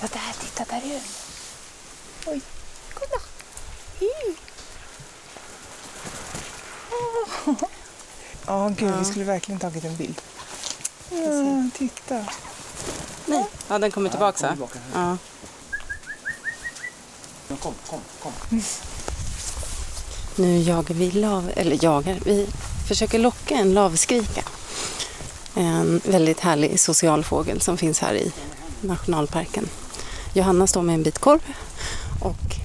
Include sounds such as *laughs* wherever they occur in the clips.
Ja, där, titta, där är den. Oj, kolla. Hi. Ja, oh, gud, vi skulle verkligen tagit en bild. Ja, titta. Nej. Ja, den kommer tillbaka. Ja, tillbaka. Ja. Kom, kom, kom. Nu jagar vi lav, eller jagar, vi försöker locka en lavskrika. En väldigt härlig social fågel som finns här i nationalparken. Johanna står med en bit korv och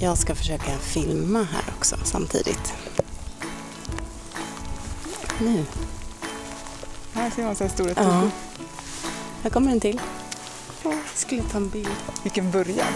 jag ska försöka filma här också samtidigt. Nu. Här ser man så här stora Ja. Här kommer en till. Jag skulle ta en bild. Vilken början.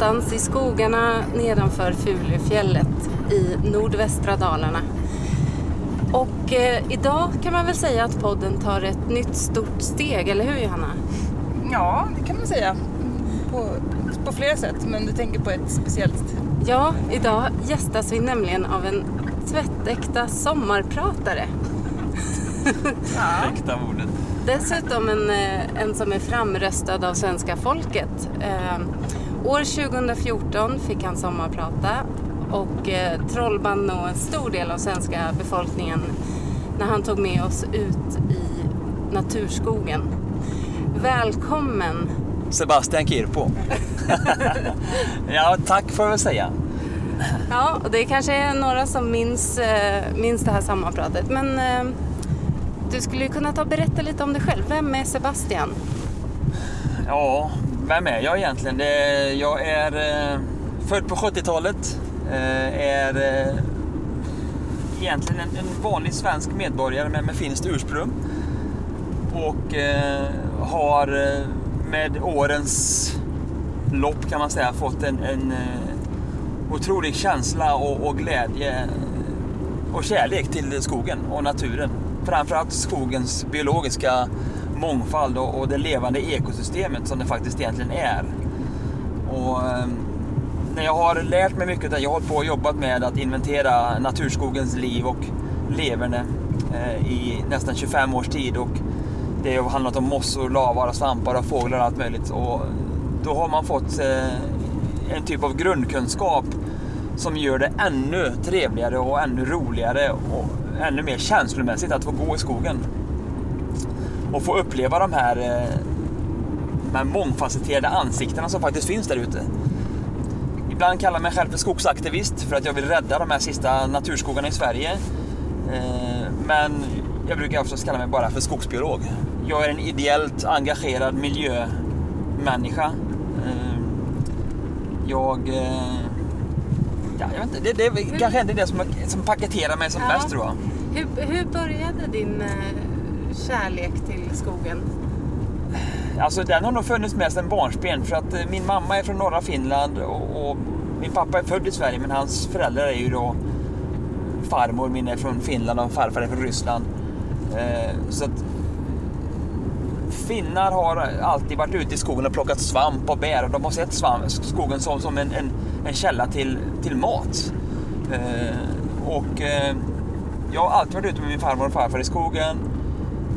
Någonstans i skogarna nedanför Fulufjället i nordvästra Dalarna. Och eh, idag kan man väl säga att podden tar ett nytt stort steg, eller hur Johanna? Ja, det kan man säga. På, på flera sätt, men du tänker på ett speciellt. Ja, idag gästas vi nämligen av en tvättäkta sommarpratare. *laughs* Äkta ordet. Dessutom en, eh, en som är framröstad av svenska folket. Eh, år 2014 fick han sommarprata och eh, trollband nog en stor del av svenska befolkningen när han tog med oss ut i naturskogen. Välkommen! Sebastian Kirpo. *laughs* ja, tack får jag väl säga. Ja, och det kanske är några som minns, eh, minns det här sommarpratet. Men eh, du skulle ju kunna ta och berätta lite om dig själv. Vem är Sebastian? Ja, vem är jag egentligen? Det, jag är eh, född på 70-talet. Eh, är eh, egentligen en, en vanlig svensk medborgare med, med finskt ursprung. Och eh, har eh, med årens lopp kan man säga fått en, en eh, otrolig känsla och, och glädje och kärlek till skogen och naturen. Framförallt skogens biologiska mångfald och, och det levande ekosystemet som det faktiskt egentligen är. Och, ehm, när jag har lärt mig mycket, jag har hållit på och jobbat med att inventera naturskogens liv och leverne eh, i nästan 25 års tid. Och det har handlat om mossor, lavar, svampar och fåglar och allt möjligt. Och då har man fått eh, en typ av grundkunskap som gör det ännu trevligare och ännu roligare och ännu mer känslomässigt att få gå i skogen. Och få uppleva de här, eh, de här mångfacetterade ansiktena som faktiskt finns där ute. Ibland kallar jag mig själv för skogsaktivist för att jag vill rädda de här sista naturskogarna i Sverige. Eh, Men jag brukar oftast kalla mig bara för skogsbiolog. Jag är en ideellt engagerad miljömänniska. Eh, Jag... Ja, jag vet inte, det, det är kanske inte det som, som paketerar mig som Ja. bäst tror jag. Hur, hur började din kärlek till skogen? Alltså den har nog funnits med sedan barnsben för att eh, min mamma är från norra Finland och, och min pappa är född i Sverige men hans föräldrar är ju då farmor min är från Finland och farfar är från Ryssland. Eh, så att finnar har alltid varit ute i skogen och plockat svamp och bär och de har sett svamp, skogen som, som en, en, en källa till, till mat. Eh, och eh, jag har alltid varit ute med min farmor och farfar i skogen.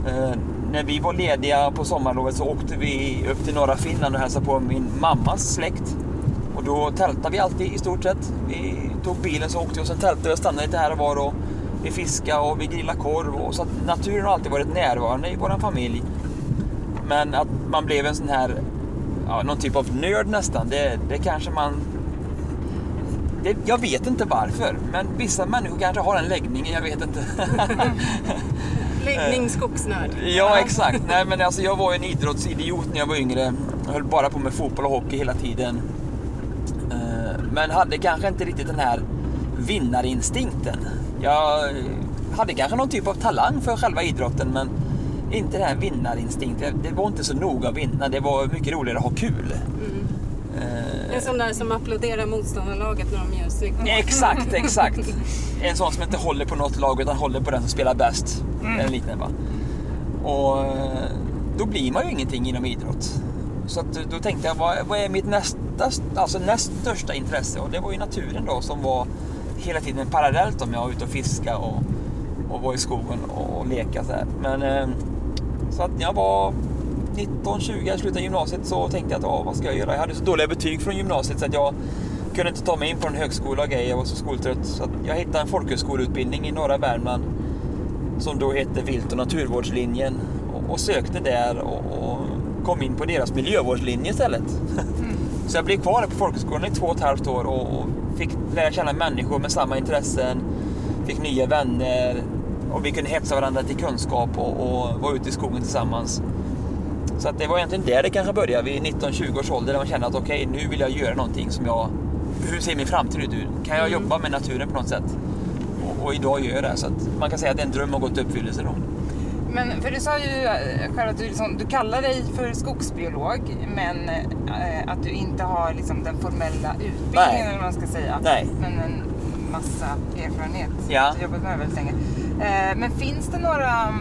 Eh, när vi var lediga på sommarlovet så åkte vi upp till norra Finland och hälsade på min mammas släkt. Och då tältade vi alltid i stort sett. Vi tog bilen så åkte vi och sen tältade vi och stannade lite här och var och vi fiskade och vi grillade korv. Och så att naturen har alltid varit närvarande i vår familj. Men att man blev en sån här, ja, någon typ av nörd nästan, det, det kanske man... Det, jag vet inte varför, men vissa människor kanske har den läggningen, jag vet inte. *laughs* Tidning skogsnörd. Ja, exakt. Nej, men alltså, jag var en idrottsidiot när jag var yngre. Jag höll bara på med fotboll och hockey hela tiden. Eh, Men hade kanske inte riktigt den här vinnarinstinkten. Jag hade kanske någon typ av talang för själva idrotten, men inte den här vinnarinstinkten. Det var inte så noga att vinna. Det var mycket roligare att ha kul. Eh, En sån där som applåderar motståndarlaget när de gör snyggt. Exakt, exakt. *laughs* En sån som inte håller på något lag utan håller på den som spelar bäst. Eller liknande, va? Och eh, då blir man ju ingenting inom idrott. Så att, då tänkte jag, vad, vad är mitt nästa, alltså näst största intresse? Och det var ju naturen då som var hela tiden parallellt om jag var ute och fiska och, och var i skogen och, och leka så här. Men eh, så att jag var 19-20, jag slutade gymnasiet så tänkte jag att vad ska jag göra? Jag hade så dåliga betyg från gymnasiet så att jag kunde inte ta mig in på en högskola och grejer. Jag var så skoltrött. Så jag hittade en folkhögskoleutbildning i norra Värmland som då hette Vilt och naturvårdslinjen och, och sökte där och, och kom in på deras miljövårdslinje istället. Så jag blev kvar på folkhögskolan i två och ett halvt år och, och fick lära känna människor med samma intressen, fick nya vänner och vi kunde hetsa varandra till kunskap och, och vara ute i skogen tillsammans. Så att det var egentligen där det kanske började, vid 19-20 års ålder, där man kände att okej, nu vill jag göra någonting som jag... Hur ser min framtid ut? Kan jag jobba med naturen på något sätt? Och, och idag gör jag det. Så att man kan säga att en dröm har gått i uppfyllelse då. Men för du sa ju eh, själv att du, liksom, du kallar dig för skogsbiolog men eh, att du inte har liksom, den formella utbildningen Nej. eller vad man ska säga. Nej. Men en massa erfarenhet. Ja. Du har jobbat med det väldigt länge. Eh, men finns det några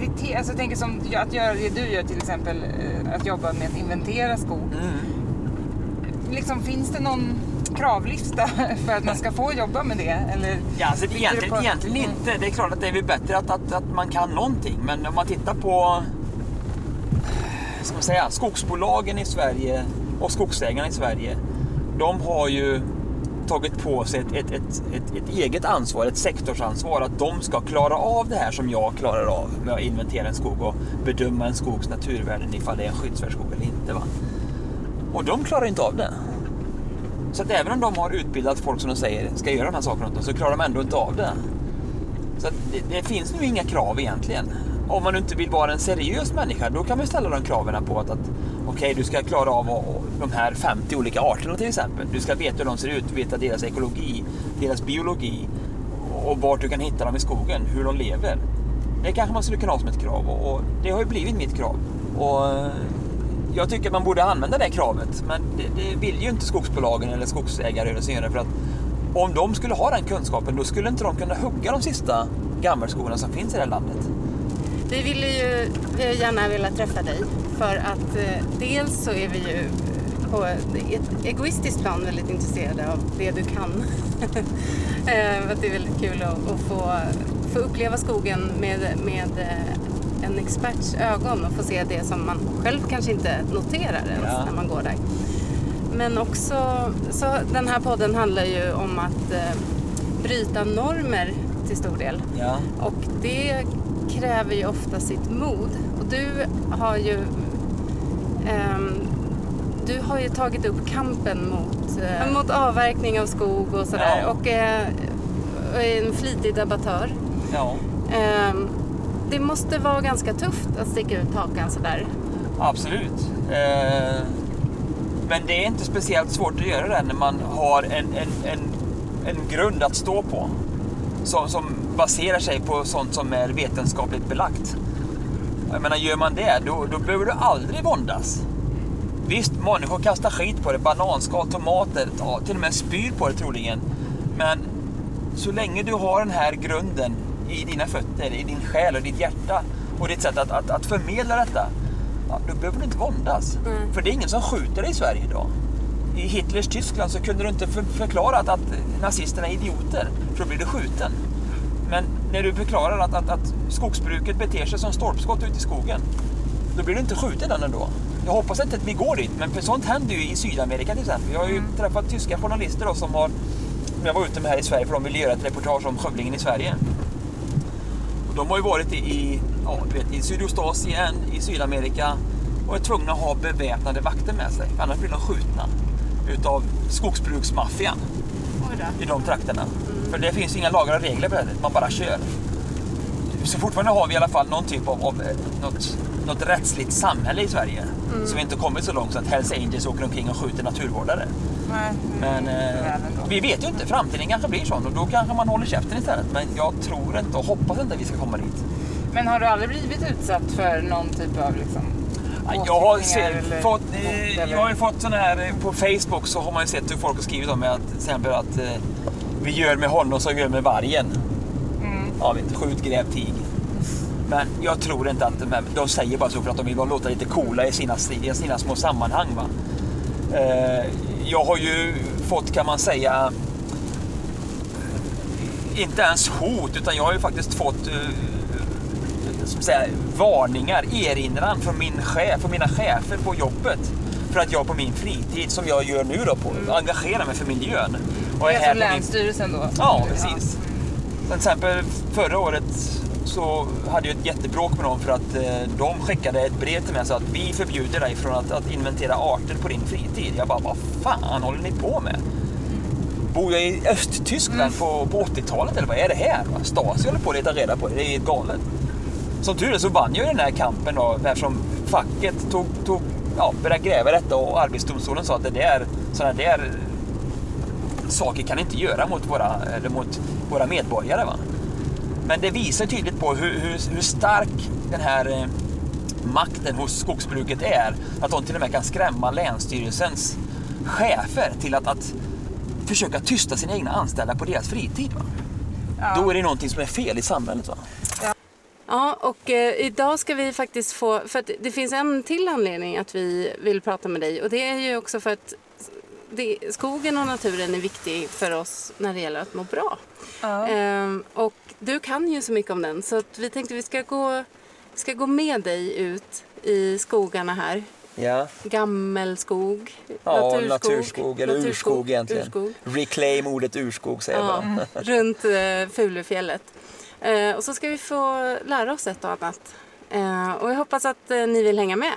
kriterier, alltså jag tänker som att göra det du gör till exempel, eh, att jobba med att inventera skog. Mm. Liksom, finns det någon kravlista *laughs* för att man ska få jobba med det? Eller Ja, alltså, egentligen, på- egentligen Mm. inte. Det är klart att det är väl bättre att, att, att man kan någonting. Men om man tittar på ska man säga, skogsbolagen i Sverige och skogsägarna i Sverige. De har ju tagit på sig ett, ett, ett, ett, ett eget ansvar, ett sektorsansvar. Att de ska klara av det här som jag klarar av med att inventera en skog och bedöma en skogs naturvärden ifall det är en skyddsvärd skog eller inte. Va? Och de klarar inte av det. Så att även om de har utbildat folk som de säger ska göra de här sakerna åt dem, så klarar de ändå inte av det. Så att det, det finns nu inga krav egentligen. Om man nu inte vill vara en seriös människa, då kan man ställa de kraven på att, att okej, du ska klara av de här 50 olika arterna till exempel. Du ska veta hur de ser ut, veta deras ekologi, deras biologi och vart du kan hitta dem i skogen, hur de lever. Det kanske man skulle kunna ha som ett krav och, och det har ju blivit mitt krav. Och eh, jag tycker att man borde använda det kravet, men det, det vill ju inte skogsbolagen eller skogsägarrörelsen göra. för att om de skulle ha den kunskapen, då skulle inte de kunna hugga de sista gammelskogarna som finns i det här landet. Vi ville ju vi har gärna velat träffa dig för att eh, dels så är vi ju på ett egoistiskt plan väldigt intresserade av det du kan. *laughs* eh, att det är väldigt kul att, att få, få uppleva skogen med, med eh, en experts ögon och få se det som man själv kanske inte noterar ens Ja. när man går där. Men också, så den här podden handlar ju om att eh, bryta normer till stor del. Ja. Och det kräver ju ofta sitt mod. Och du har ju ehm, du har ju tagit upp kampen mot, eh, mot avverkning av skog och sådär. Ja. Och eh, är en flitig debattör. ja, Ehm, det måste vara ganska tufft att sticka ut hakan sådär. absolut. Eh, men det är inte speciellt svårt att göra det när man har en, en, en, en grund att stå på. Som, som baserar sig på sånt som är vetenskapligt belagt. Jag menar, gör man det, då, då behöver du aldrig våndas. Visst, människor kastar skit på det. Bananskal, tomater, ja, till och med spyr på det troligen. Men så länge du har den här grunden i dina fötter, i din själ och ditt hjärta och ditt sätt att, att, att förmedla detta, ja, då behöver du inte våndas. Mm. För det är ingen som skjuter dig i Sverige idag. I Hitlers Tyskland så kunde du inte för, förklara att, att nazisterna är idioter, för då blir du skjuten. Men när du förklarar att, att, att skogsbruket beter sig som stolpskott ute i skogen, då blir du inte skjuten än ändå. Jag hoppas inte att vi går dit, men för sånt händer ju i Sydamerika till exempel. Jag har ju träffat tyska journalister då som har, jag var ute med här i Sverige för de ville göra ett reportage om skövlingen i Sverige. Och de har ju varit i, i, ja, vet, i Sydostasien, i Sydamerika och är tvungna att ha beväpnade vakter med sig, annars blir de skjutna utav skogsbruksmaffian i de trakterna. För det finns inga lagar och regler på det här, man bara kör. så fortfarande har vi i alla fall någon typ av, av eh, något, något rättsligt samhälle i Sverige. Så vi inte kommit så långt så att Hells Angels åker omkring och skjuter naturvårdare. Nej, Men eh, vi vet ju inte, framtiden kanske blir sån och då kanske man håller käften istället. Men jag tror inte och hoppas inte att vi ska komma dit. Men har du aldrig blivit utsatt för någon typ av liksom, Ja, Jag har, åsikningar se, eller fått, eh, jag har ju fått sådana här eh, på Facebook så har man ju sett hur folk har skrivit om mig att till exempel att eh, vi gör med honom som vi gör med vargen. Mm. Ja, vet, skjut, gräv, tig. Men jag tror inte att de, här, de säger bara så för att de vill låta lite coola i sina, i sina små sammanhang. Va? Eh, jag har ju fått, kan man säga, inte ens hot, utan jag har ju faktiskt fått eh, säga, varningar, erinran från min chef och mina chefer på jobbet. För att jag på min fritid, som jag gör nu då, på, engagerar mig för miljön. Och Det är här alltså på min- Länsstyrelsen då? Ja, precis. Till exempel förra året så hade jag ett jättebråk med dem för att eh, de skickade ett brev till mig sa att vi förbjuder dig från att, att inventera arter på din fritid. Jag bara, vad fan håller ni på med? Bor jag i Östtyskland på, på 80-talet eller vad är det här? Stasi håller på att leta reda på det, det är helt galet. Som tur är så vann jag den här kampen då eftersom facket tog, tog, ja, började gräva detta och Arbetsdomstolen sa att det där, sådana där saker kan inte göra mot våra, eller mot våra medborgare. Va? Men det visar tydligt på hur, hur, hur stark den här eh, makten hos skogsbruket är. Att de till och med kan skrämma Länsstyrelsens chefer till att, att försöka tysta sina egna anställda på deras fritid. Va? Ja. Då är det någonting som är fel i samhället. Va? Ja, och eh, idag ska vi faktiskt få, för det finns en till anledning att vi vill prata med dig och det är ju också för att det, skogen och naturen är viktig för oss när det gäller att må bra. Ja. Ehm, och du kan ju så mycket om den så att vi tänkte vi ska gå, ska gå med dig ut i skogarna här. Ja, Gammelskog, ja naturskog, eller urskog egentligen. urskog. Reclaim ordet urskog säger jag Ja, bara. *laughs* runt eh, Fulufjället. Eh, och så ska vi få lära oss ett och annat. Eh, och jag hoppas att eh, ni vill hänga med.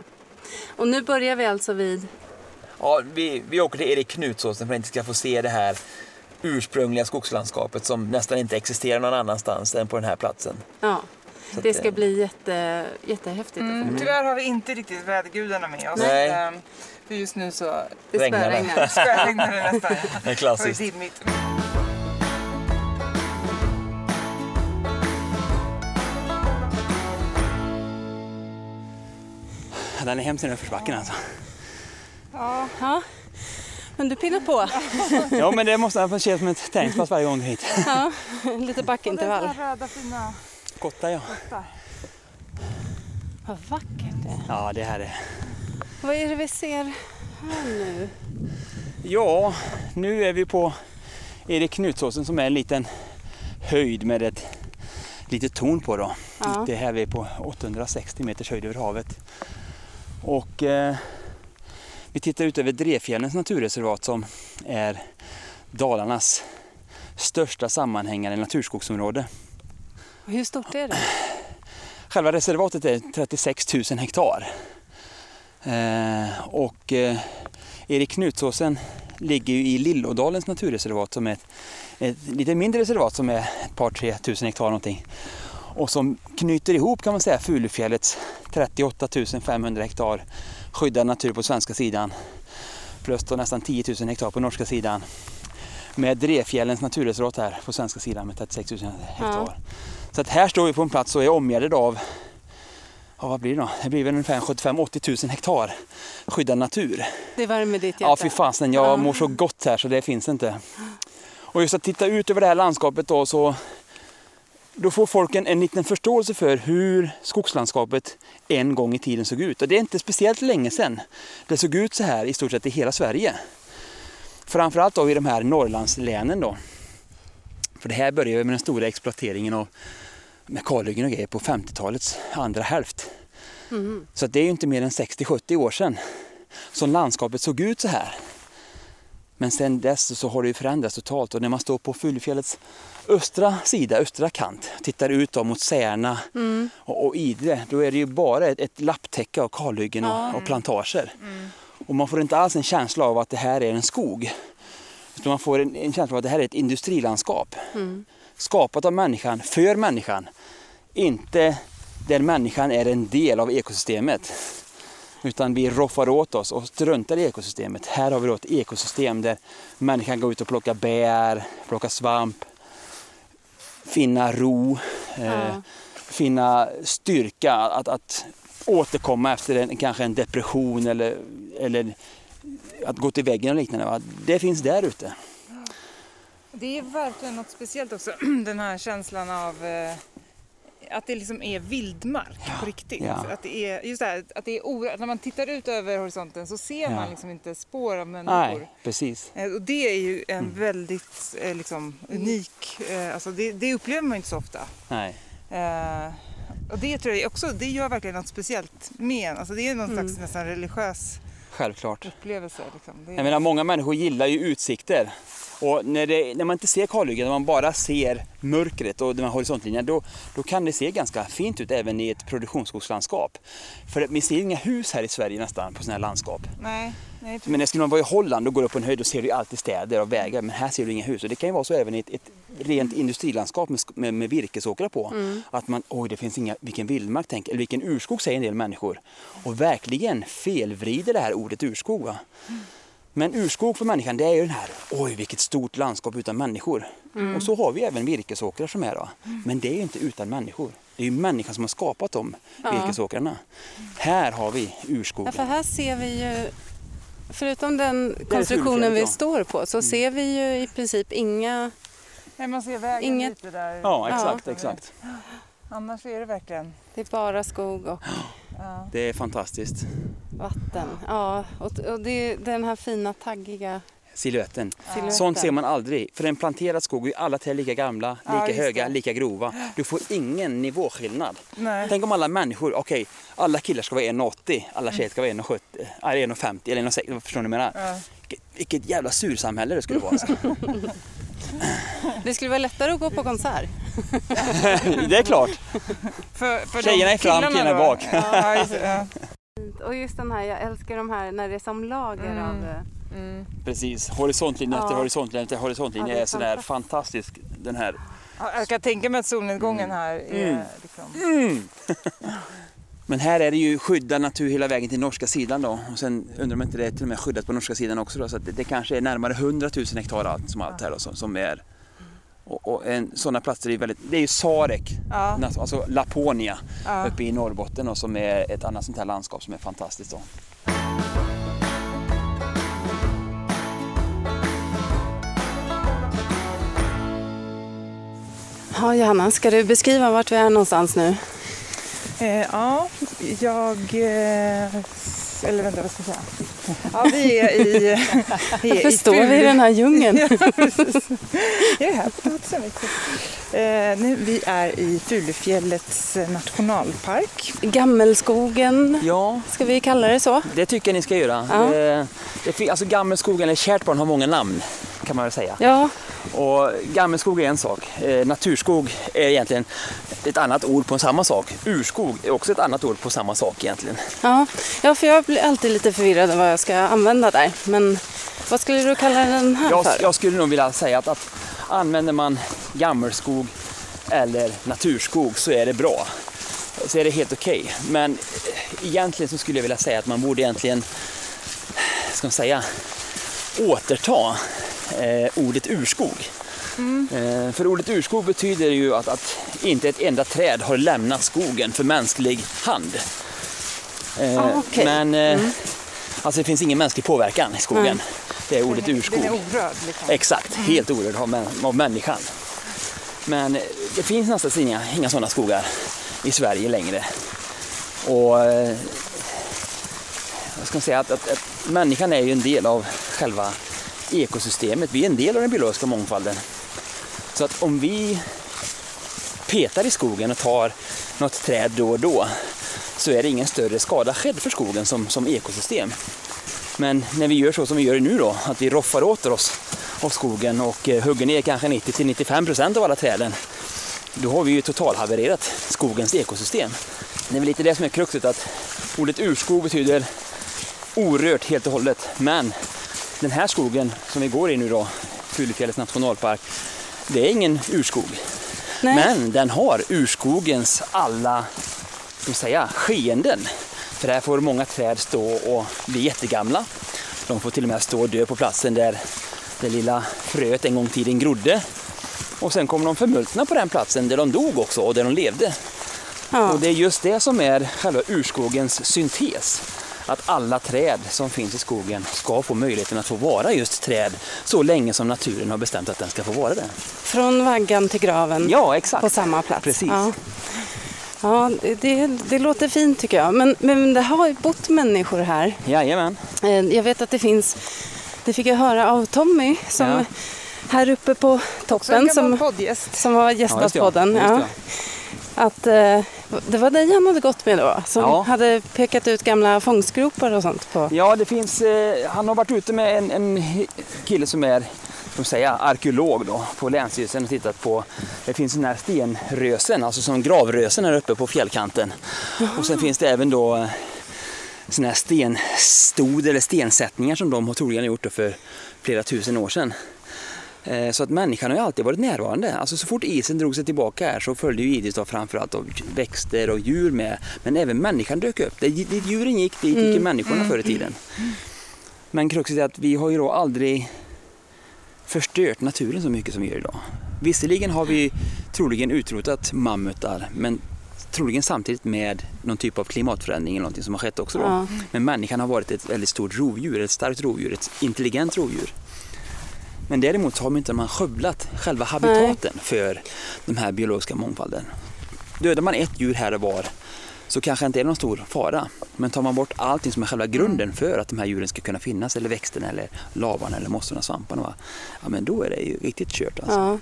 Och nu börjar vi alltså vid... Ja, vi, vi åker till Erik Knutsåsen för att inte ska få se det här ursprungliga skogslandskapet som nästan inte existerar någon annanstans än på den här platsen. Ja, Så att, det ska eh, bli jätte, jättehäftigt. Mm, se. tyvärr har vi inte riktigt vädergudarna med oss. Nej. Ehm, För just nu så Det regnar det. *laughs* spöregnar. det nästan. Det är Och det är klassiskt. dimmigt. Den är hemskt i nedförsbacken alltså. Ja, men du pinnar på. *laughs* Ja men det måste få kännas som ett träningspass varje gång hit. Ja, lite Och det är backintervall. röda fina Gotta ja. där. Vad vackert det är. Ja det här är. Vad är det vi ser här nu? Ja, nu är vi på Erik Knutsåsen som är en liten höjd med ett litet torn på då. Ja. Det här vi är på 860 meters höjd över havet. Och eh, vi tittar ut över Drefjällens naturreservat som är Dalarnas största sammanhängande naturskogsområde. Hur stort är det? Själva reservatet är 36 000 hektar. Eh, och eh, Erik Knutsåsen ligger ju i Lillådalens naturreservat som är ett, ett lite mindre reservat som är ett par tre tusen hektar någonting. Och som knyter ihop kan man säga Fulufjällets 38 500 hektar skyddad natur på svenska sidan plus då nästan 10 000 hektar på norska sidan med Drefjällens naturreservat här på svenska sidan med 36 000 hektar. Så att här står vi på en plats och är omgärdade av Ja, vad blir det då? Det blir väl ungefär 75-80 000 hektar skyddad natur. Det värmer ditt hjärta. Ja, fy fasen, jag Ja. mår så gott här så det finns inte. Och just att titta ut över det här landskapet då så då får folk en, en liten förståelse för hur skogslandskapet en gång i tiden såg ut. Och det är inte speciellt länge sedan det såg ut så här i stort sett i hela Sverige. Framförallt då i de här Norrlandslänen då. För det här började med den stora exploateringen av med kalhyggen och grejer på 50-talets andra hälft. Mm. Så att det är ju inte mer än 60-70 år sedan som landskapet såg ut så här. Men sen dess så har det ju förändrats totalt och när man står på Fulufjällets östra sida, östra kant, tittar ut mot Särna Mm. och, och Idre, då är det ju bara ett, ett lapptäcke av kalhyggen och, och plantager. Och man får inte alls en känsla av att det här är en skog. Utan man får en, en känsla av att det här är ett industrilandskap. Mm. Skapat av människan, för människan, inte där människan är en del av ekosystemet. Utan vi roffar åt oss och struntar i ekosystemet. Här har vi då ett ekosystem där människan går ut och plockar bär, plockar svamp, finna ro, eh, Ja. finna styrka att, att återkomma efter en, kanske en depression eller, eller att gå till väggen och liknande. Va? Det finns där ute. Det är verkligen något speciellt också, *clears throat* den här känslan av eh, att det liksom är vildmark på riktigt. ja. Att det är, just det här, att det är o, när man tittar ut över horisonten så ser Ja. man liksom inte spår av människor. Nej, precis. Eh, Och det är ju en Mm. väldigt eh, liksom, unik, eh, alltså det, det upplever man inte så ofta. Nej. Eh, och det tror jag också, det gör verkligen något speciellt med en. Alltså det är någon Mm. slags nästan religiös Självklart. upplevelse. Liksom. Är, Jag menar, många människor gillar ju utsikter. Och när, det, när man inte ser kalhyggen, när man bara ser mörkret och den här horisontlinjen, då, då kan det se ganska fint ut även i ett produktionsskogslandskap. För vi ser inga hus här i Sverige nästan på sådana här landskap. nej, nej, Men när skulle man vara i Holland och går upp på en höjd, då ser du alltid städer och vägar. Men här ser du inga hus. Och det kan ju vara så även i ett, ett rent industrilandskap med, med, med virkesåkrar på. Att man, oj det finns inga, vilken vildmark, tänk, eller vilken urskog säger en del människor. Och verkligen felvrider det här ordet urskog. Va? Men urskog för människan det är ju den här, oj vilket stort landskap utan människor. Och så har vi även virkesåkrar som är då. Men det är ju inte utan människor. Det är ju människan som har skapat de Ja. virkesåkrarna. Här har vi urskogen. Ja, för här ser vi ju, förutom den konstruktionen vi ja. står på, så ser vi ju i princip inga... nej, man ser vägen Inget- lite där. Ja, exakt, Ja. exakt. Annars är det verkligen... Det är bara skog och *gasps* Ja. Det är fantastiskt. vatten. Ja, och, och det är den här fina taggiga Siluetten. siluetten. Sånt ser man aldrig. För en planterad skog är alla träd lika gamla, Ja, lika just höga, det. lika grova. Du får ingen nivåskillnad. Nej. Tänk om alla människor, okej, alla killar ska vara 1,80, alla tjejer ska vara 1,70, eller 1,50 eller 1,60, förstår ni vad jag menar? Ja. Vilket- Vilket jävla sursamhälle det skulle vara. Alltså. *laughs* Det skulle vara lättare att gå på konsert. *laughs* det är klart. För, för Tjejerna är fram, killarna är bak. Ja, just, ja. *laughs* Och just den här, jag älskar de här när det är som lager Mm. av... eh, Mm. Precis, horisontlinje Ja. efter horisontlinje efter horisontlinje Ja, är är sådär fantastisk. Den här. Ja, Jag kan tänka mig att solnedgången här är Mm. liksom... *laughs* Men här är det ju skyddad natur hela vägen till norska sidan då. Och sen undrar man inte det är till och med skyddat på norska sidan också då. Så att det, det kanske är närmare 100 000 hektar allt som allt här då, som, som är. Och, och en, sådana platser är väldigt, det är ju Sarek, Ja, alltså Laponia ja. uppe i Norrbotten och som är ett annat sånt här landskap som är fantastiskt då. Ja, Johanna, ska du beskriva vart vi är någonstans nu? Eh, ja, jag... Eh, eller vänta, vad ska jag säga? Ja, vi är i... Vi är *laughs* Varför i står vi i den här djungeln? *laughs* Ja, precis. Jag är här på platsen. Eh, nu, vi är i Fulufjällets nationalpark. Gammelskogen, Ja, ska vi kalla det så? det tycker jag ni ska göra. Ja. Eh, Det, alltså Gammelskog eller kärt barn har många namn kan man väl säga. Ja, Och gammelskog är en sak. Eh, naturskog är egentligen ett annat ord på samma sak. Urskog är också ett annat ord på samma sak egentligen. ja. ja, för jag blir alltid lite förvirrad av vad jag ska använda där. Men vad skulle du kalla den här Jag, för? jag skulle nog vilja säga att, att använder man gammelskog eller naturskog så är det bra. Så är det helt okej. Men eh, egentligen så skulle jag vilja säga att man borde egentligen, ska man säga, återta eh, ordet urskog. Eh, för ordet urskog betyder ju att, att inte ett enda träd har lämnat skogen för mänsklig hand. Eh, Ah, okej. Men eh, alltså det finns ingen mänsklig påverkan i skogen. Nej. Det är ordet urskog. Den är orörd. Liksom. Exakt, helt orörd av, män- av människan. Men eh, det finns nästan inga, inga sådana skogar i Sverige längre. Och eh, jag ska säga att, att, att människan är ju en del av själva ekosystemet. Vi är en del av den biologiska mångfalden. Så att om vi petar i skogen och tar något träd då och då så är det ingen större skada skedd för skogen som, som ekosystem. Men när vi gör så som vi gör nu då, att vi roffar åt oss av skogen och eh, hugger ner kanske 90-95% av alla träden, då har vi ju totalhavererat skogens ekosystem. Det är väl lite det som är kruxet, att ordet urskog betyder orört helt och hållet. Men den här skogen som vi går i nu då, Fulufjällets nationalpark, det är ingen urskog. Nej. Men den har urskogens alla ska säga, skeenden. För här får många träd stå och bli jättegamla. De får till och med stå och dö på platsen där det lilla fröet en gång i tiden grodde. Och sen kommer de förmultna på den platsen där de dog också och där de levde. Ja. Och det är just det som är själva urskogens syntes. Att alla träd som finns i skogen ska få möjligheten att få vara just träd så länge som naturen har bestämt att den ska få vara det. Från vaggan till graven Ja, exakt. på samma plats. Precis. Ja, ja det, det låter fint tycker jag. Men, men det har ju bott människor här. Jajamän. Eh, Jag vet att det finns, det fick jag höra av Tommy som Ja. här uppe på toppen gammal som, poddgäst. som har Ja, gästat ja. podden. Just Ja. Att eh, det var dig han hade gått med då, som Ja. hade pekat ut gamla fångstgropar och sånt på. Ja, det finns, eh, han har varit ute med en, en kille som är som säga, arkeolog då, på Länsstyrelsen och tittat på, det finns den här stenrösen, alltså som gravrösen här uppe på fjällkanten. Och sen finns det även då eh, såna här stenstod eller stensättningar som de har troligen gjort för flera tusen år sedan. Eh, Så att människan har ju alltid varit närvarande. Alltså så fort isen drog sig tillbaka här så följde ju då framförallt av växter och djur med. Men även människan dök upp. Där djuren gick, dit gick ju människorna förr i tiden. Men kruxet är att vi har ju då aldrig förstört naturen så mycket som vi gör idag. Visserligen har vi troligen utrotat mammutar men troligen samtidigt med någon typ av klimatförändring eller någonting som har skett också då. Ja. Men människan har varit ett väldigt stort rovdjur, ett starkt rovdjur, ett intelligent rovdjur. Men däremot så har man inte man skövlat själva habitaten för den här biologiska mångfalden. Dödar man ett djur här och var så kanske inte är någon stor fara. Men tar man bort allting som är själva grunden för att de här djuren ska kunna finnas, eller växterna, eller lavarna, eller mossorna, svamparna, va? ja men då är det ju riktigt kört alltså. Ja,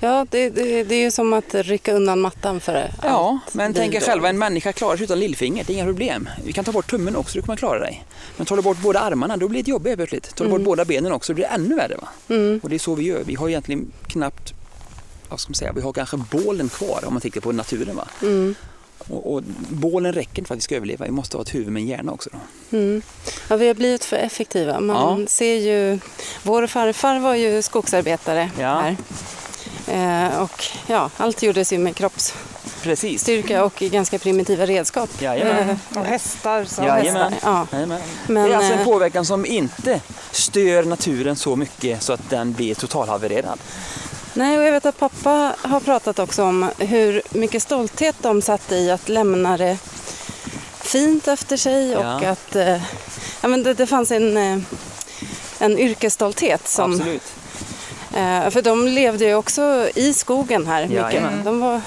ja det, det, det är ju som att rycka undan mattan för det. Ja, allt men tänk er själva, en människa klarar sig utan lillfingret, det är inga problem. Vi kan ta bort tummen också, kan man klara dig. Men tar du bort båda armarna, då blir det jobbigt helt plötsligt. Tar du bort båda benen också, då blir det ännu värre. Va? Mm. Och det är så vi gör. Vi har egentligen knappt, vad ska man säga, vi har kanske bålen kvar om man tittar på naturen. Va? Mm. Och, och bålen räcker inte för att vi ska överleva. Vi måste ha ett huvud med en hjärna också. Mm. Ja, vi har blivit för effektiva. Man Ja. ser ju, vår farfar var ju skogsarbetare Ja. här. Eh, och ja, allt gjordes ju med kroppsstyrka och ganska primitiva redskap. Jajamän. Eh, Och hästar. Så Jajamän. Ja. Jajamän. Men, det är alltså en eh, påverkan som inte stör naturen så mycket så att den blir totalhavererad. Nej, och jag vet att pappa har pratat också om hur mycket stolthet de satte i att lämna det fint efter sig och Ja. att eh, ja, men det, det fanns en, eh, en yrkesstolthet som Absolut. Eh, för de levde ju också i skogen här. mycket. Jajamän. De var,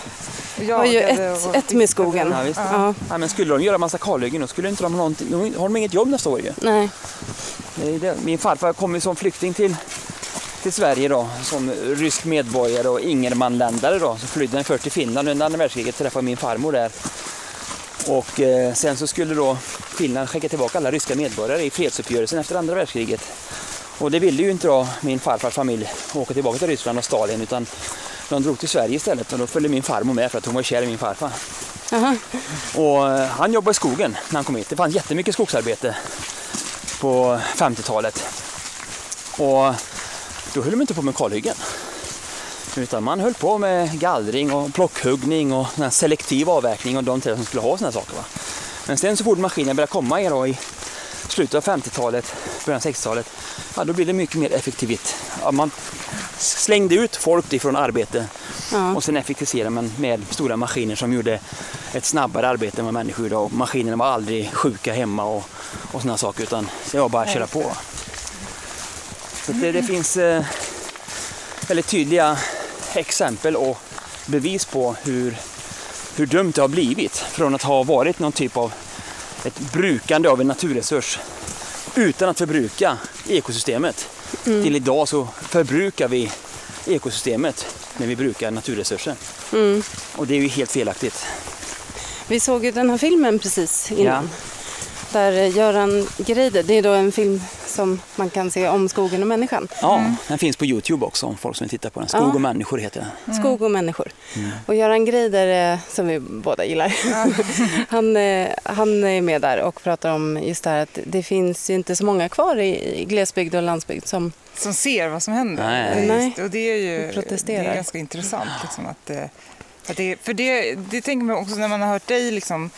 var ju ett, och ett med skogen. Ja, visst. Ja, Ja, men skulle de göra massa kalhyggen då skulle inte de ha någonting, har de inget jobb nästa år ju. nej. Det är det. Min farfar kom ju som flykting till, till Sverige då, som rysk medborgare och ingermanländare då. Så flydde han först till Finland under andra världskriget, träffade min farmor där. Och eh, sen så skulle då Finland skicka tillbaka alla ryska medborgare i fredsuppgörelsen efter andra världskriget. Och det ville ju inte då min farfars familj åka tillbaka till Ryssland och Stalin utan de drog till Sverige istället och då följde min farmor med för att hon var kär i min farfar. Aha. Och eh, han jobbade i skogen när han kom hit. Det fanns jättemycket skogsarbete på 50-talet. Och då höll de inte på med kalhyggen. Utan man höll på med gallring och plockhuggning och selektiv avverkning och de som skulle ha här saker. Va? Men sen så fort maskinen började komma i, då, i slutet av 50-talet, början av 60-talet, ja, då blev det mycket mer effektivt. Ja, man slängde ut folk ifrån arbete Ja. och sen effektiviserade man med stora maskiner som gjorde ett snabbare arbete än vad människor gjorde. Och maskinerna var aldrig sjuka hemma och, och sådana saker utan det var bara att köra på. Så det, det finns eh, väldigt tydliga exempel och bevis på hur, hur dumt det har blivit från att ha varit någon typ av ett brukande av en naturresurs utan att förbruka ekosystemet. Till idag så förbrukar vi ekosystemet när vi brukar naturresurser. Mm. Och det är ju helt felaktigt. Vi såg ju den här filmen precis innan. Ja. Där eh, Göran Greider, det är då en som man kan se om skogen och människan. Ja, den finns på Youtube också om folk som vill titta på den. Skog Ja. och människor heter den. Skog och människor. Och Göran Greider, eh, som vi båda gillar, *laughs* han, eh, han är med där och pratar om just det här att det finns ju inte så många kvar i, glesbygd och landsbygd som Som ser vad som händer. Nej. Just, Nej. Och det är ju. Det är ganska intressant. Liksom, att, eh, att det, för det, det tänker man också när man har hört dig liksom,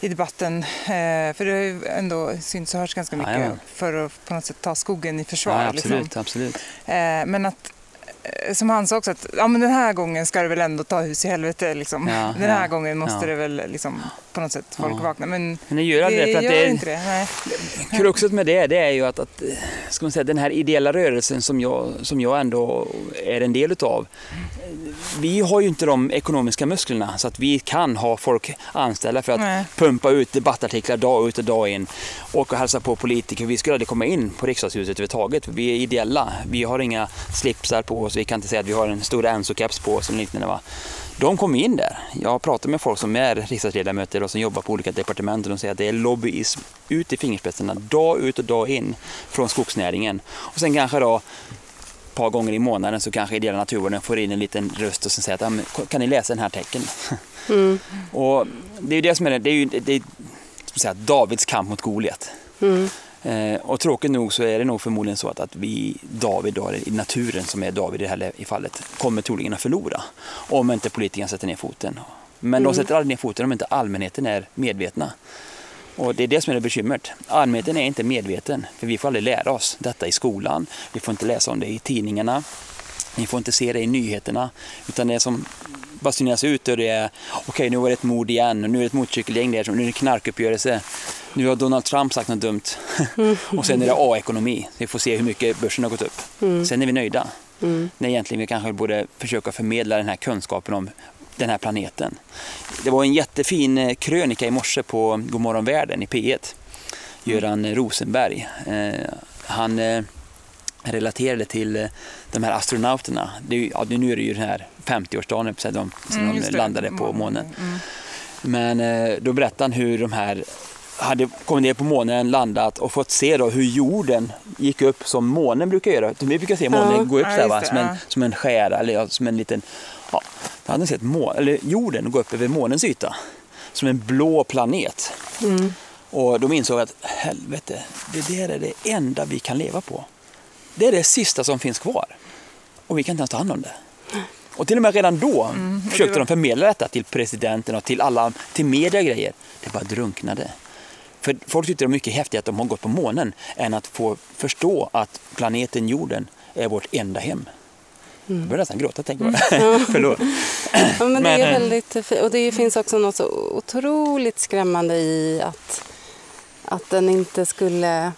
i debatten. Eh, för det har ju ändå synts och hörts ganska mycket Jajamän. för att på något sätt ta skogen i försvar. Ja, absolut, Liksom. absolut. Eh, men att eh, som han sa också att ja, men den här gången ska det väl ändå ta hus i helvete. Liksom. Ja, den här ja, gången måste ja. det väl liksom, på något sätt folk Ja. vakna. Men Men det gör aldrig det. För att gör det inte det. Nej. Kruxet med det, det är ju att, att ska man säga, den här ideella rörelsen som jag, som jag ändå är en del utav. Vi har ju inte de ekonomiska musklerna så att vi kan ha folk anställda för att Nej. pumpa ut debattartiklar dag ut och dag in. Och hälsa på politiker. Vi skulle aldrig komma in på riksdagshuset överhuvudtaget. Vi är ideella. Vi har inga slipsar på oss. Vi kan inte säga att vi har en stor Enso-keps på oss eller liknande. Va? De kommer in där. Jag har pratat med folk som är riksdagsledamöter och som jobbar på olika departement och de säger att det är lobbyism ut i fingerspetsarna dag ut och dag in från skogsnäringen. Och sen kanske då par gånger i månaden så kanske ideella naturvården får in en liten röst och sen säger att "Ja, men kan ni läsa den här tecken? *laughs* och det är ju det som är det, det är ju det är, säga, Davids kamp mot Goliat. Eh, och tråkigt nog så är det nog förmodligen så att, att vi, David då, i naturen som är David i det här i fallet, kommer troligen att förlora. Om inte politikerna sätter ner foten. Men de sätter aldrig ner foten om inte allmänheten är medvetna. Och det är det som är det bekymret. Allmänheten är inte medveten, för vi får aldrig lära oss detta i skolan. Vi får inte läsa om det i tidningarna. Vi får inte se det i nyheterna. Utan det som basuneras ut och det är okej nu var det ett mord igen och nu är det ett motorcykelgäng där, nu är det knarkuppgörelse. Nu har Donald Trump sagt något dumt. *laughs* och sen är det A-ekonomi. Vi får se hur mycket börsen har gått upp. Sen är vi nöjda. När egentligen vi kanske borde försöka förmedla den här kunskapen om den här planeten. Det var en jättefin eh, krönika i morse på Godmorgon världen i P1. Göran Rosenberg. Eh, han eh, relaterade till de här astronauterna. Det är, ju- ja, nu är det ju den här 50-årsdagen sedan de, sedan Mm, de landade på Månen. Mm. Men då berättade han hur de här hade kommit ner på månen, landat och fått se då hur jorden gick upp som månen brukar göra. Vi brukar se månen Ja. gå upp Ja, så här, va? som, en, som en skära eller som en liten... Ja, då hade de sett må, eller jorden gå upp över månens yta. Som en blå planet. Och de insåg att helvete, det där är det enda vi kan leva på. Det är det sista som finns kvar. Och vi kan inte ens ta hand om det. Och till och med redan då försökte de förmedla detta till presidenten och till alla, till media och grejer. Det bara drunknade. För folk tyckte det var mycket häftigt att de har gått på månen än att få förstå att planeten jorden är vårt enda hem. Jag börjar nästan gråta tänker jag. *laughs* Förlåt. Ja, men det är eh, väldigt Och det finns också något så otroligt skrämmande i att, att den inte skulle...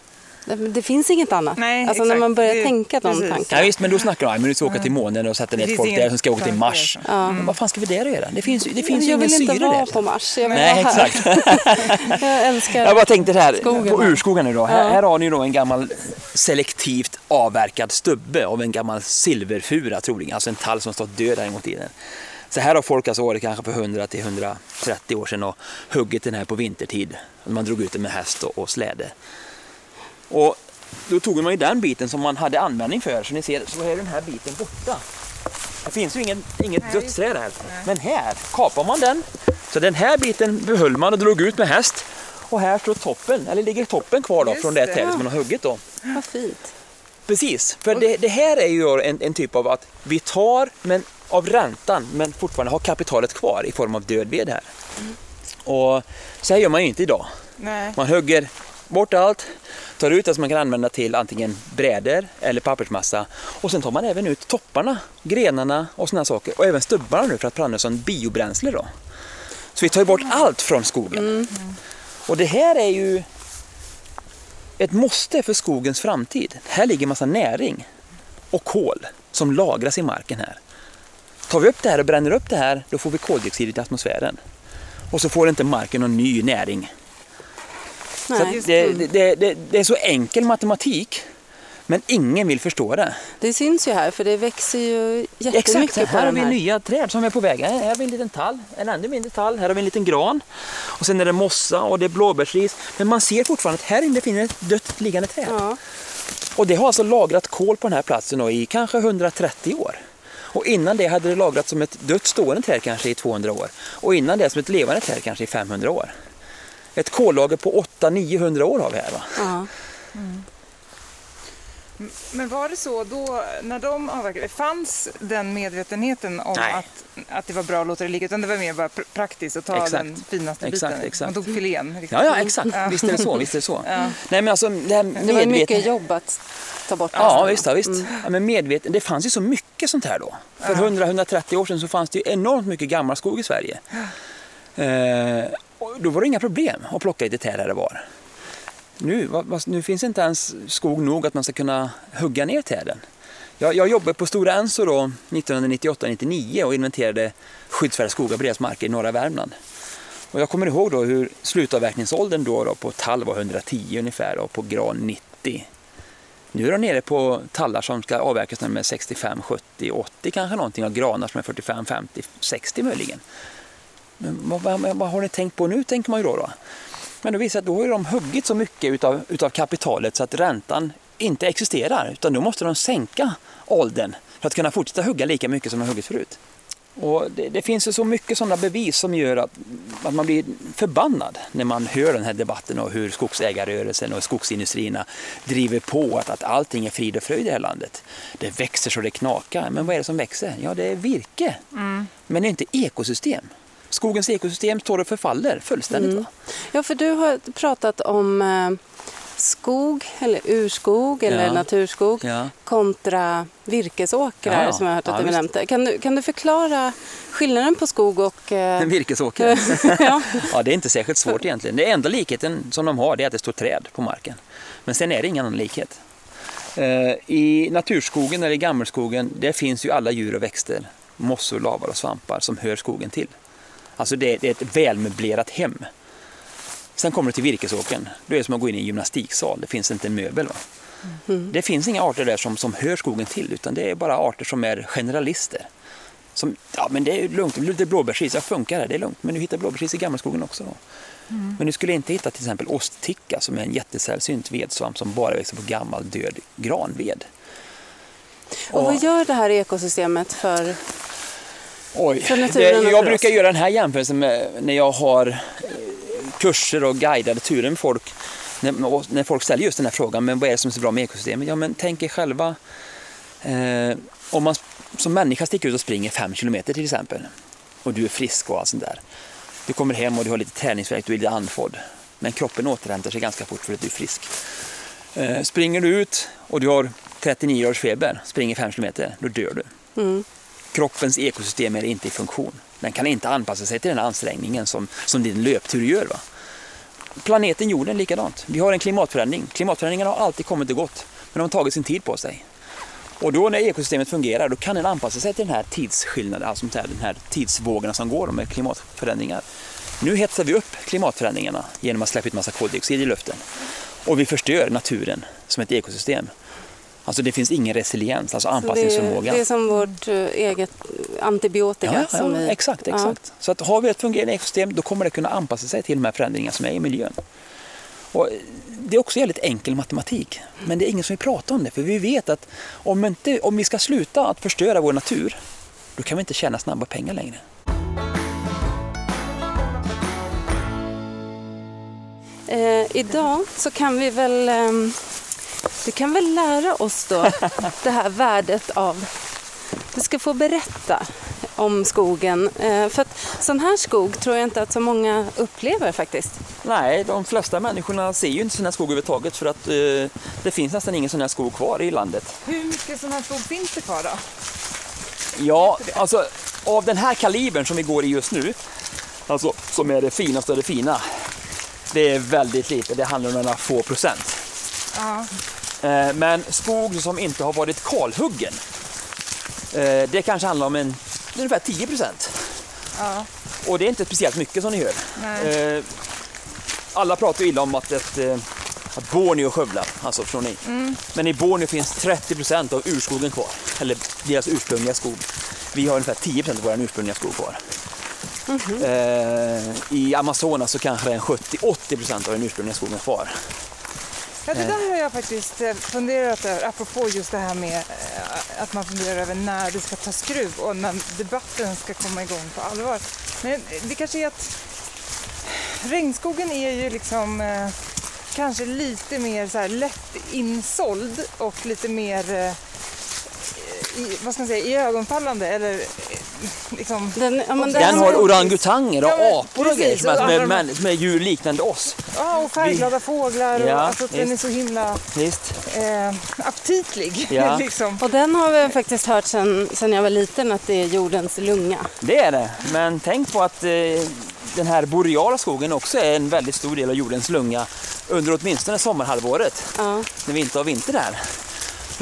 Det, finns inget annat. Nej, alltså när exakt. man börjar Det- tänka de precis. tankarna. Ja, visst, men då snackar de om att vi ska åka till månen och sätta ner finns folk där som ska åka till Mars. Ja. Men vad fan ska vi där göra? Det finns, det finns ju jag ingen vill syre inte vara där. på Mars. Jag vill Nej, vara här. exakt. *laughs* Jag älskar Jag bara tänkte det här, Skogen på urskogen nu då. Här, Ja. här har ni då en gammal selektivt avverkad stubbe av en gammal silverfura troligen. Alltså en tall som stått död en gång i tiden. Så här har folk alltså varit kanske för 100 till 130 år sedan och huggit den här på vintertid. Man drog ut den med häst och, och släde. Och då tog man ju den biten som man hade användning för. Så ni ser, så är den här biten borta. Det finns ju ingen, inget dödsträd här. Men här kapar man den. Så den här biten behöll man och drog ut med häst. Och här står toppen, eller ligger toppen kvar då Just från det det. trädet som man har huggit då. Vad fint. Precis, för det, det här är ju en, en typ av att vi tar men av räntan men fortfarande har kapitalet kvar i form av död ved här. Och så här gör man ju inte idag. Nej. Man hugger bort allt, tar ut det som man kan använda till antingen brädor eller pappersmassa och sen tar man även ut topparna, grenarna och sådana saker och även stubbarna nu för att använda som biobränsle då. Så vi tar ju bort allt från skogen. Och det här är ju ett måste för skogens framtid. Här ligger massa näring och kol som lagras i marken här. Tar vi upp det här och bränner upp det här, då får vi koldioxid i atmosfären. Och så får inte marken någon ny näring. Nej. det, det, det, det är så enkel matematik, men ingen vill förstå det. Det syns ju här för det växer ju jättemycket Exakt, på här har vi här. nya träd som är på väg. Här har vi en liten tall, en ännu mindre tall, här har vi en liten gran. Och sen är det mossa och det är blåbärsris. Men man ser fortfarande att här inne finns ett dött liggande träd. Ja. Och det har alltså lagrat kol på den här platsen då i kanske 130 år. Och innan det hade det lagrats som ett dött stående träd kanske i 200 år. Och innan det som ett levande träd kanske i 500 år. Ett kollager på 800-900 år har vi här. Va? Ja. Men var det så då, när de avverkade, fanns den medvetenheten om Nej. att, att det var bra att låta det ligga, utan det var mer bara pr- praktiskt att ta Exakt. den finaste Exakt, biten? exakt. Man tog filén? liksom. Ja, ja exakt. Visst är det så. Visst är det så. Ja. Nej, men alltså, det, här Det var mycket jobb att ta bort Ja, resten. visst. Ja, visst. Ja, men medveten, det fanns ju så mycket sånt här då. För 100-130 år sedan så fanns det ju enormt mycket gammal skog i Sverige. Eh, och då var det inga problem att plocka lite träd här och var. Nu, vad- nu finns inte ens skog nog att man ska kunna hugga ner träden. Jag, jag jobbade på Stora Enso då 1998-99 och inventerade skyddsvärda skogar på deras marker i norra Värmland. Och jag kommer ihåg då hur slutavverkningsåldern då, då på tall var 110 ungefär och på gran 90. Nu är de nere på tallar som ska avverkas när de är 65, 70, 80 kanske någonting och granar som är 45, 50, 60 möjligen. Men vad, vad, har ni tänkt på nu tänker man ju då. då. Men då visar att då har de huggit så mycket utav, utav kapitalet så att räntan inte existerar utan då måste de sänka åldern för att kunna fortsätta hugga lika mycket som de har huggit förut. Och det, det finns ju så mycket sådana bevis som gör att, att man blir förbannad när man hör den här debatten och hur skogsägarrörelsen och skogsindustrierna driver på att, att allting är frid och fröjd i det här landet. Det växer så det knakar. Men vad är det som växer? Ja, det är virke. Men det är inte ekosystem. Skogens ekosystem står och förfaller fullständigt. Va? Ja, för du har pratat om eh, skog, eller urskog eller Ja. naturskog Ja. kontra virkesåkrar Ja, som jag har hört att Ja, du nämnde. Kan du, kan du förklara skillnaden på skog och... Eh, En virkesåker. *laughs* ja. Det är inte särskilt svårt egentligen. Det enda likheten som de har är att det står träd på marken. Men sen är det ingen annan likhet. Eh, I naturskogen eller i gammelskogen, där finns ju alla djur och växter, mossor, lavar och svampar som hör skogen till. Alltså det, det är ett välmöblerat hem. Sen kommer du till virkesåkern, då är det som att gå in i en gymnastiksal, det finns inte en möbel. Va? Det finns inga arter där som, som hör skogen till, utan det är bara arter som är generalister. Som, ja, men det är lugnt, lite blåbärsris, jag funkar här, det är lugnt. Men du hittar blåbärsris i gammelskogen också. Då. Men du skulle inte hitta till exempel ostticka som är en jättesällsynt vedsvamp som bara växer på gammal död granved. Och vad gör det här ekosystemet för... Oj, det, jag brukar göra den här jämförelsen med när jag har eh, kurser och guidade turer med folk. När, folk ställer just den här frågan, men vad är det som är så bra med ekosystemet? Ja, men tänk er själva eh, om man som människa sticker ut och springer fem kilometer till exempel och du är frisk och allt sånt där. Du kommer hem och du har lite träningsvärk, du är lite andfådd. Men kroppen återhämtar sig ganska fort för att du är frisk. Eh, springer du ut och du har 39 års feber, springer fem kilometer, då dör du. Mm. Kroppens ekosystem är inte i funktion. Den kan inte anpassa sig till den ansträngningen som, som din löptur gör. Va? Planeten jorden likadant. Vi har en klimatförändring. Klimatförändringarna har alltid kommit och gått, men de har tagit sin tid på sig. Och då när ekosystemet fungerar, då kan den anpassa sig till den här tidsskillnaden, alltså den här tidsvågorna som går med klimatförändringar. Nu hetsar vi upp klimatförändringarna genom att släppa ut massa koldioxid i luften. Och vi förstör naturen som ett ekosystem. Alltså det finns ingen resiliens, alltså anpassningsförmåga. det är som vårt eh, eget antibiotika. Ja, ja, vi, exakt. Ja. exakt. Så att har vi ett fungerande ekosystem då kommer det kunna anpassa sig till de här förändringarna som är i miljön. Och det är också jävligt enkel matematik, men det är ingen som vill prata om det. För vi vet att om, inte, om vi ska sluta att förstöra vår natur, då kan vi inte tjäna snabba pengar längre. Eh, idag så kan vi väl, ehm, du kan väl lära oss då *laughs* det här värdet av, du ska få berätta om skogen. Eh, för att sån här skog tror jag inte att så många upplever faktiskt. Nej, de flesta människorna ser ju inte sån här skog överhuvudtaget för att eh, det finns nästan ingen sån här skog kvar i landet. Hur mycket sån här skog finns det kvar då? Ja, alltså av den här kalibern som vi går i just nu, alltså som är det finaste av det fina, det är väldigt lite, det handlar om några få procent. Ja. Eh, Men skog som inte har varit kalhuggen, eh, det kanske handlar om en, ungefär 10 procent. ja. Och det är inte speciellt mycket som ni hör. Nej. Eh, Alla pratar ju illa om att, ett, att Borneo skövlar, alltså förstår ni? Men i Borneo finns 30 procent av urskogen kvar, eller deras ursprungliga skog. Vi har ungefär 10 procent av vår ursprungliga skog kvar. Eh, I Amazonas så kanske det är 70-80 procent av den ursprungliga skogen kvar. Ja, det där har jag faktiskt eh, funderat över, apropå just det här med eh, att man funderar över när det ska ta skruv och när debatten ska komma igång på allvar. Men det kanske är att regnskogen är ju liksom eh, kanske lite mer så här lätt insåld och lite mer eh, i, vad ska man säga, i ögonfallande eller liksom Den, ja, Den med- har orangutanger och Ja, men apor och grejer precis, som är, och som är, som djur liknande oss. Ja, och färgglada fåglar och Ja, alltså den är så himla eh, aptitlig. *laughs* Ja. liksom. Och den har vi faktiskt hört sedan, sedan jag var liten att det är jordens lunga. Det är det. Men tänk på att eh, den här boreala skogen också är en väldigt stor del av jordens lunga under åtminstone sommarhalvåret. Ja. när vi inte har vinter där.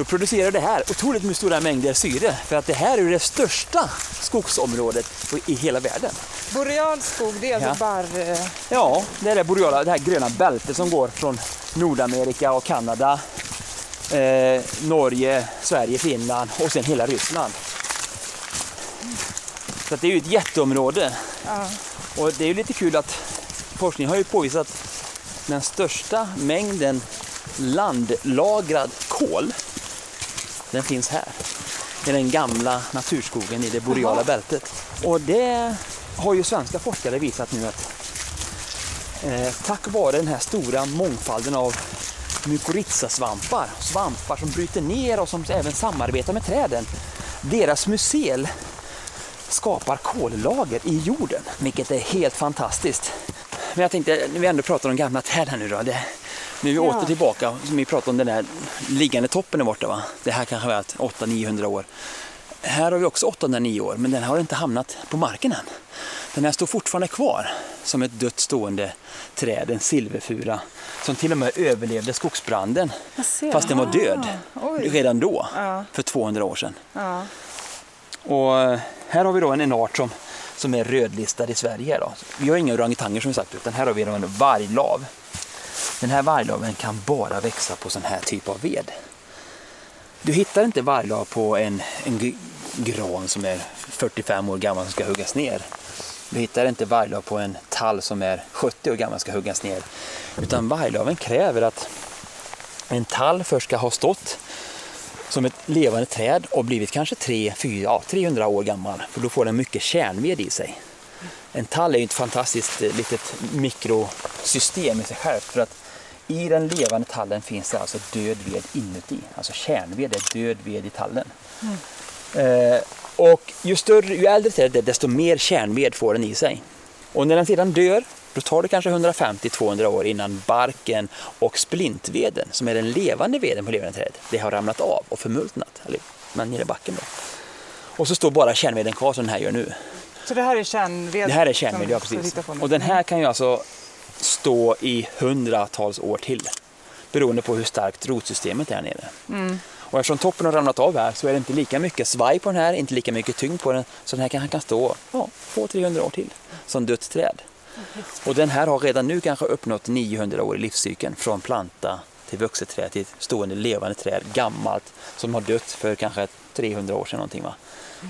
Då producerar det här otroligt stora mängder syre för att det här är det största skogsområdet i hela världen. Boreal skog, det är alltså Ja. barr... Eh, Ja, det är det boreala, det här gröna bältet som går från Nordamerika och Kanada, eh, Norge, Sverige, Finland och sen hela Ryssland. Så det är ju ett jätteområde. ja. Och det är ju lite kul att forskning har ju påvisat den största mängden landlagrad kol, den finns här. I den gamla naturskogen i det boreala bältet. Och det har ju svenska forskare visat nu att eh, tack vare den här stora mångfalden av mykorrhizasvampar, svampar som bryter ner och som även samarbetar med träden, deras mycel skapar kollager i jorden, vilket är helt fantastiskt. Men jag tänkte, när vi ändå pratar om gamla träd här nu då. Det, nu är vi Ja. åter tillbaka, som vi pratade om den där liggande toppen där borta. Va? Det här kanske har varit 800-900 år. Här har vi också 809 år, men den har inte hamnat på marken än. Den här står fortfarande kvar som ett dött stående träd, en silverfura, som till och med överlevde skogsbranden. Fast den var död oj. redan då, Ja. för 200 år sedan. Ja. Och eh, här har vi då en, en art som, som är rödlistad i Sverige. Då. Vi har inga orangutanger som sagt, utan här har vi då en varglav. Den här varglaven kan bara växa på sån här typ av ved. Du hittar inte varglav på en, en gran som är 45 år gammal som ska huggas ner. Du hittar inte varglav på en tall som är 70 år gammal som ska huggas ner. Utan varglaven kräver att en tall först ska ha stått som ett levande träd och blivit kanske 3, 4, ja, 300 år gammal. För då får den mycket kärnved i sig. En tall är ju ett fantastiskt eh, litet mikrosystem i sig självt. För att i den levande tallen finns det alltså död ved inuti. Alltså kärnved är död ved i tallen. Eh, och ju, större, ju äldre trädet är desto mer kärnved får den i sig. Och när den sedan dör, då tar det kanske 150-200 år innan barken och splintveden, som är den levande veden på levande träd, det har ramlat av och förmultnat, eller men nere i backen då. Och så står bara kärnveden kvar som den här gör nu. Så det här är kärnved? Det här är kärnved, ja precis. Och den här kan ju alltså stå i hundratals år till. Beroende på hur starkt rotsystemet är här nere. Mm. Och eftersom toppen har ramlat av här så är det inte lika mycket svaj på den här, inte lika mycket tyngd på den. Så den här kan, kan stå ja, 200-300 år till som dött träd. Och den här har redan nu kanske uppnått 900 år i livscykeln. Från planta till vuxet träd till stående levande träd, gammalt, som har dött för kanske 300 år sedan någonting. Va?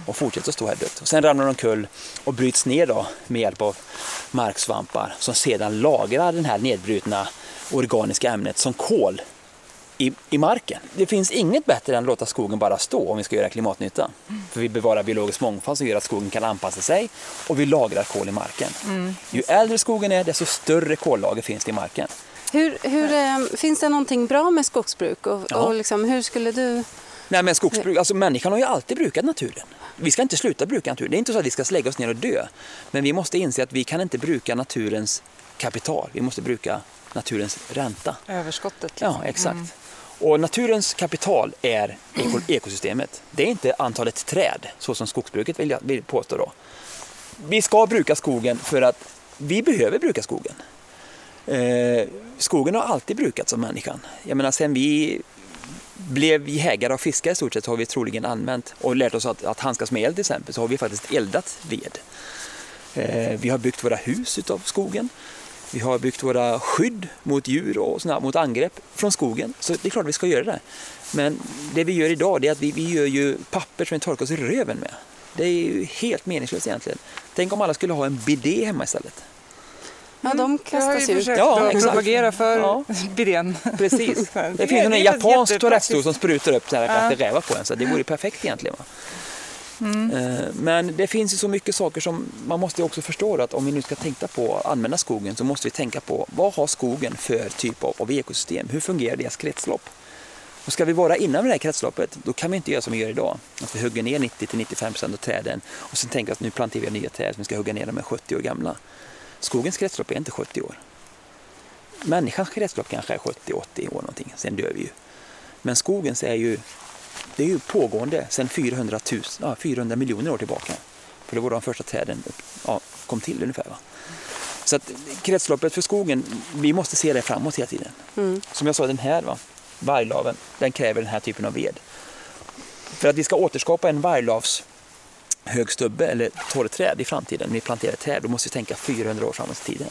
Och fortsätter att stå här dött. Och sen ramlar de omkull och bryts ner då med hjälp av marksvampar som sedan lagrar den här nedbrutna organiska ämnet som kol i, i marken. Det finns inget bättre än att låta skogen bara stå om vi ska göra klimatnytta. För vi bevarar biologisk mångfald som gör att skogen kan anpassa sig och vi lagrar kol i marken. Ju äldre skogen är desto större kollager finns det i marken. Hur, hur, eh, finns det någonting bra med skogsbruk? Och, Ja. och liksom, hur skulle du... Nej men skogsbruk, alltså människan har ju alltid brukat naturen. Vi ska inte sluta bruka naturen. Det är inte så att vi ska lägga oss ner och dö. Men vi måste inse att vi kan inte bruka naturens kapital. Vi måste bruka naturens ränta. Överskottet. Ja, liksom. exakt. Och naturens kapital är eko- ekosystemet. Det är inte antalet träd, så som skogsbruket vill, jag, vill påstå. Då. Vi ska bruka skogen för att vi behöver bruka skogen. Eh, skogen har alltid brukats av människan. Jag menar, sen vi blev jägare och fiskare i stort sett så har vi troligen använt och lärt oss att, att handskas med eld till exempel så har vi faktiskt eldat ved. Eh, vi har byggt våra hus utav skogen. Vi har byggt våra skydd mot djur och såna, mot angrepp från skogen. Så det är klart att vi ska göra det. Men det vi gör idag är att vi, vi gör ju papper som vi torkar oss i röven med. Det är ju helt meningslöst egentligen. Tänk om alla skulle ha en bidé hemma istället. Ja, de ju kastas ju ut. Ja, att exakt. propagera för Ja. bidén. Precis. *laughs* Det finns en japansk toalettstol som sprutar upp så här Ja. att det rävar på en. Så det vore perfekt egentligen. Va? Mm. Eh, Men det finns ju så mycket saker som man måste också förstå att om vi nu ska tänka på att använda skogen så måste vi tänka på vad har skogen för typ av, av ekosystem? Hur fungerar deras kretslopp? Och ska vi vara inom det här kretsloppet då kan vi inte göra som vi gör idag. Att vi hugger ner 90-95% av träden och sen tänka att nu planterar vi nya träd som vi ska hugga ner de är 70 år gamla. Skogens kretslopp är inte 70 år. Människans kretslopp kanske är 70-80 år någonting, sen dör vi ju. Men skogens är ju, det är ju pågående sedan 400, 000, ja, 400 miljoner år tillbaka. För det var de första träden ja, kom till ungefär. Va? Så att kretsloppet för skogen, vi måste se det framåt hela tiden. Mm. Som jag sa, den här va, varglaven, den kräver den här typen av ved. För att vi ska återskapa en varglavs hög stubbe eller torrträd i framtiden, när vi planterar träd, då måste vi tänka 400 år framåt i tiden.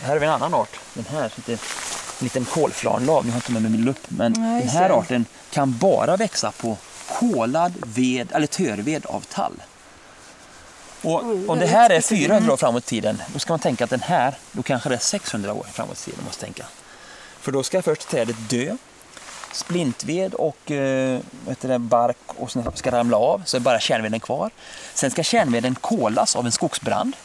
Här har vi en annan art. Den här lite, en liten kolflarnlav. Nu har inte med mig min lupp. Men Nej, den här arten kan bara växa på kolad ved, eller törved av tall. Och om det här är specifikt. 400 år framåt i tiden, då ska man tänka att den här, då kanske det är 600 år framåt i tiden. Måste tänka. För då ska först trädet dö. Splintved och eh, det, bark och sånt ska ramla av, så är bara kärnveden kvar. Sen ska kärnveden kolas av en skogsbrand.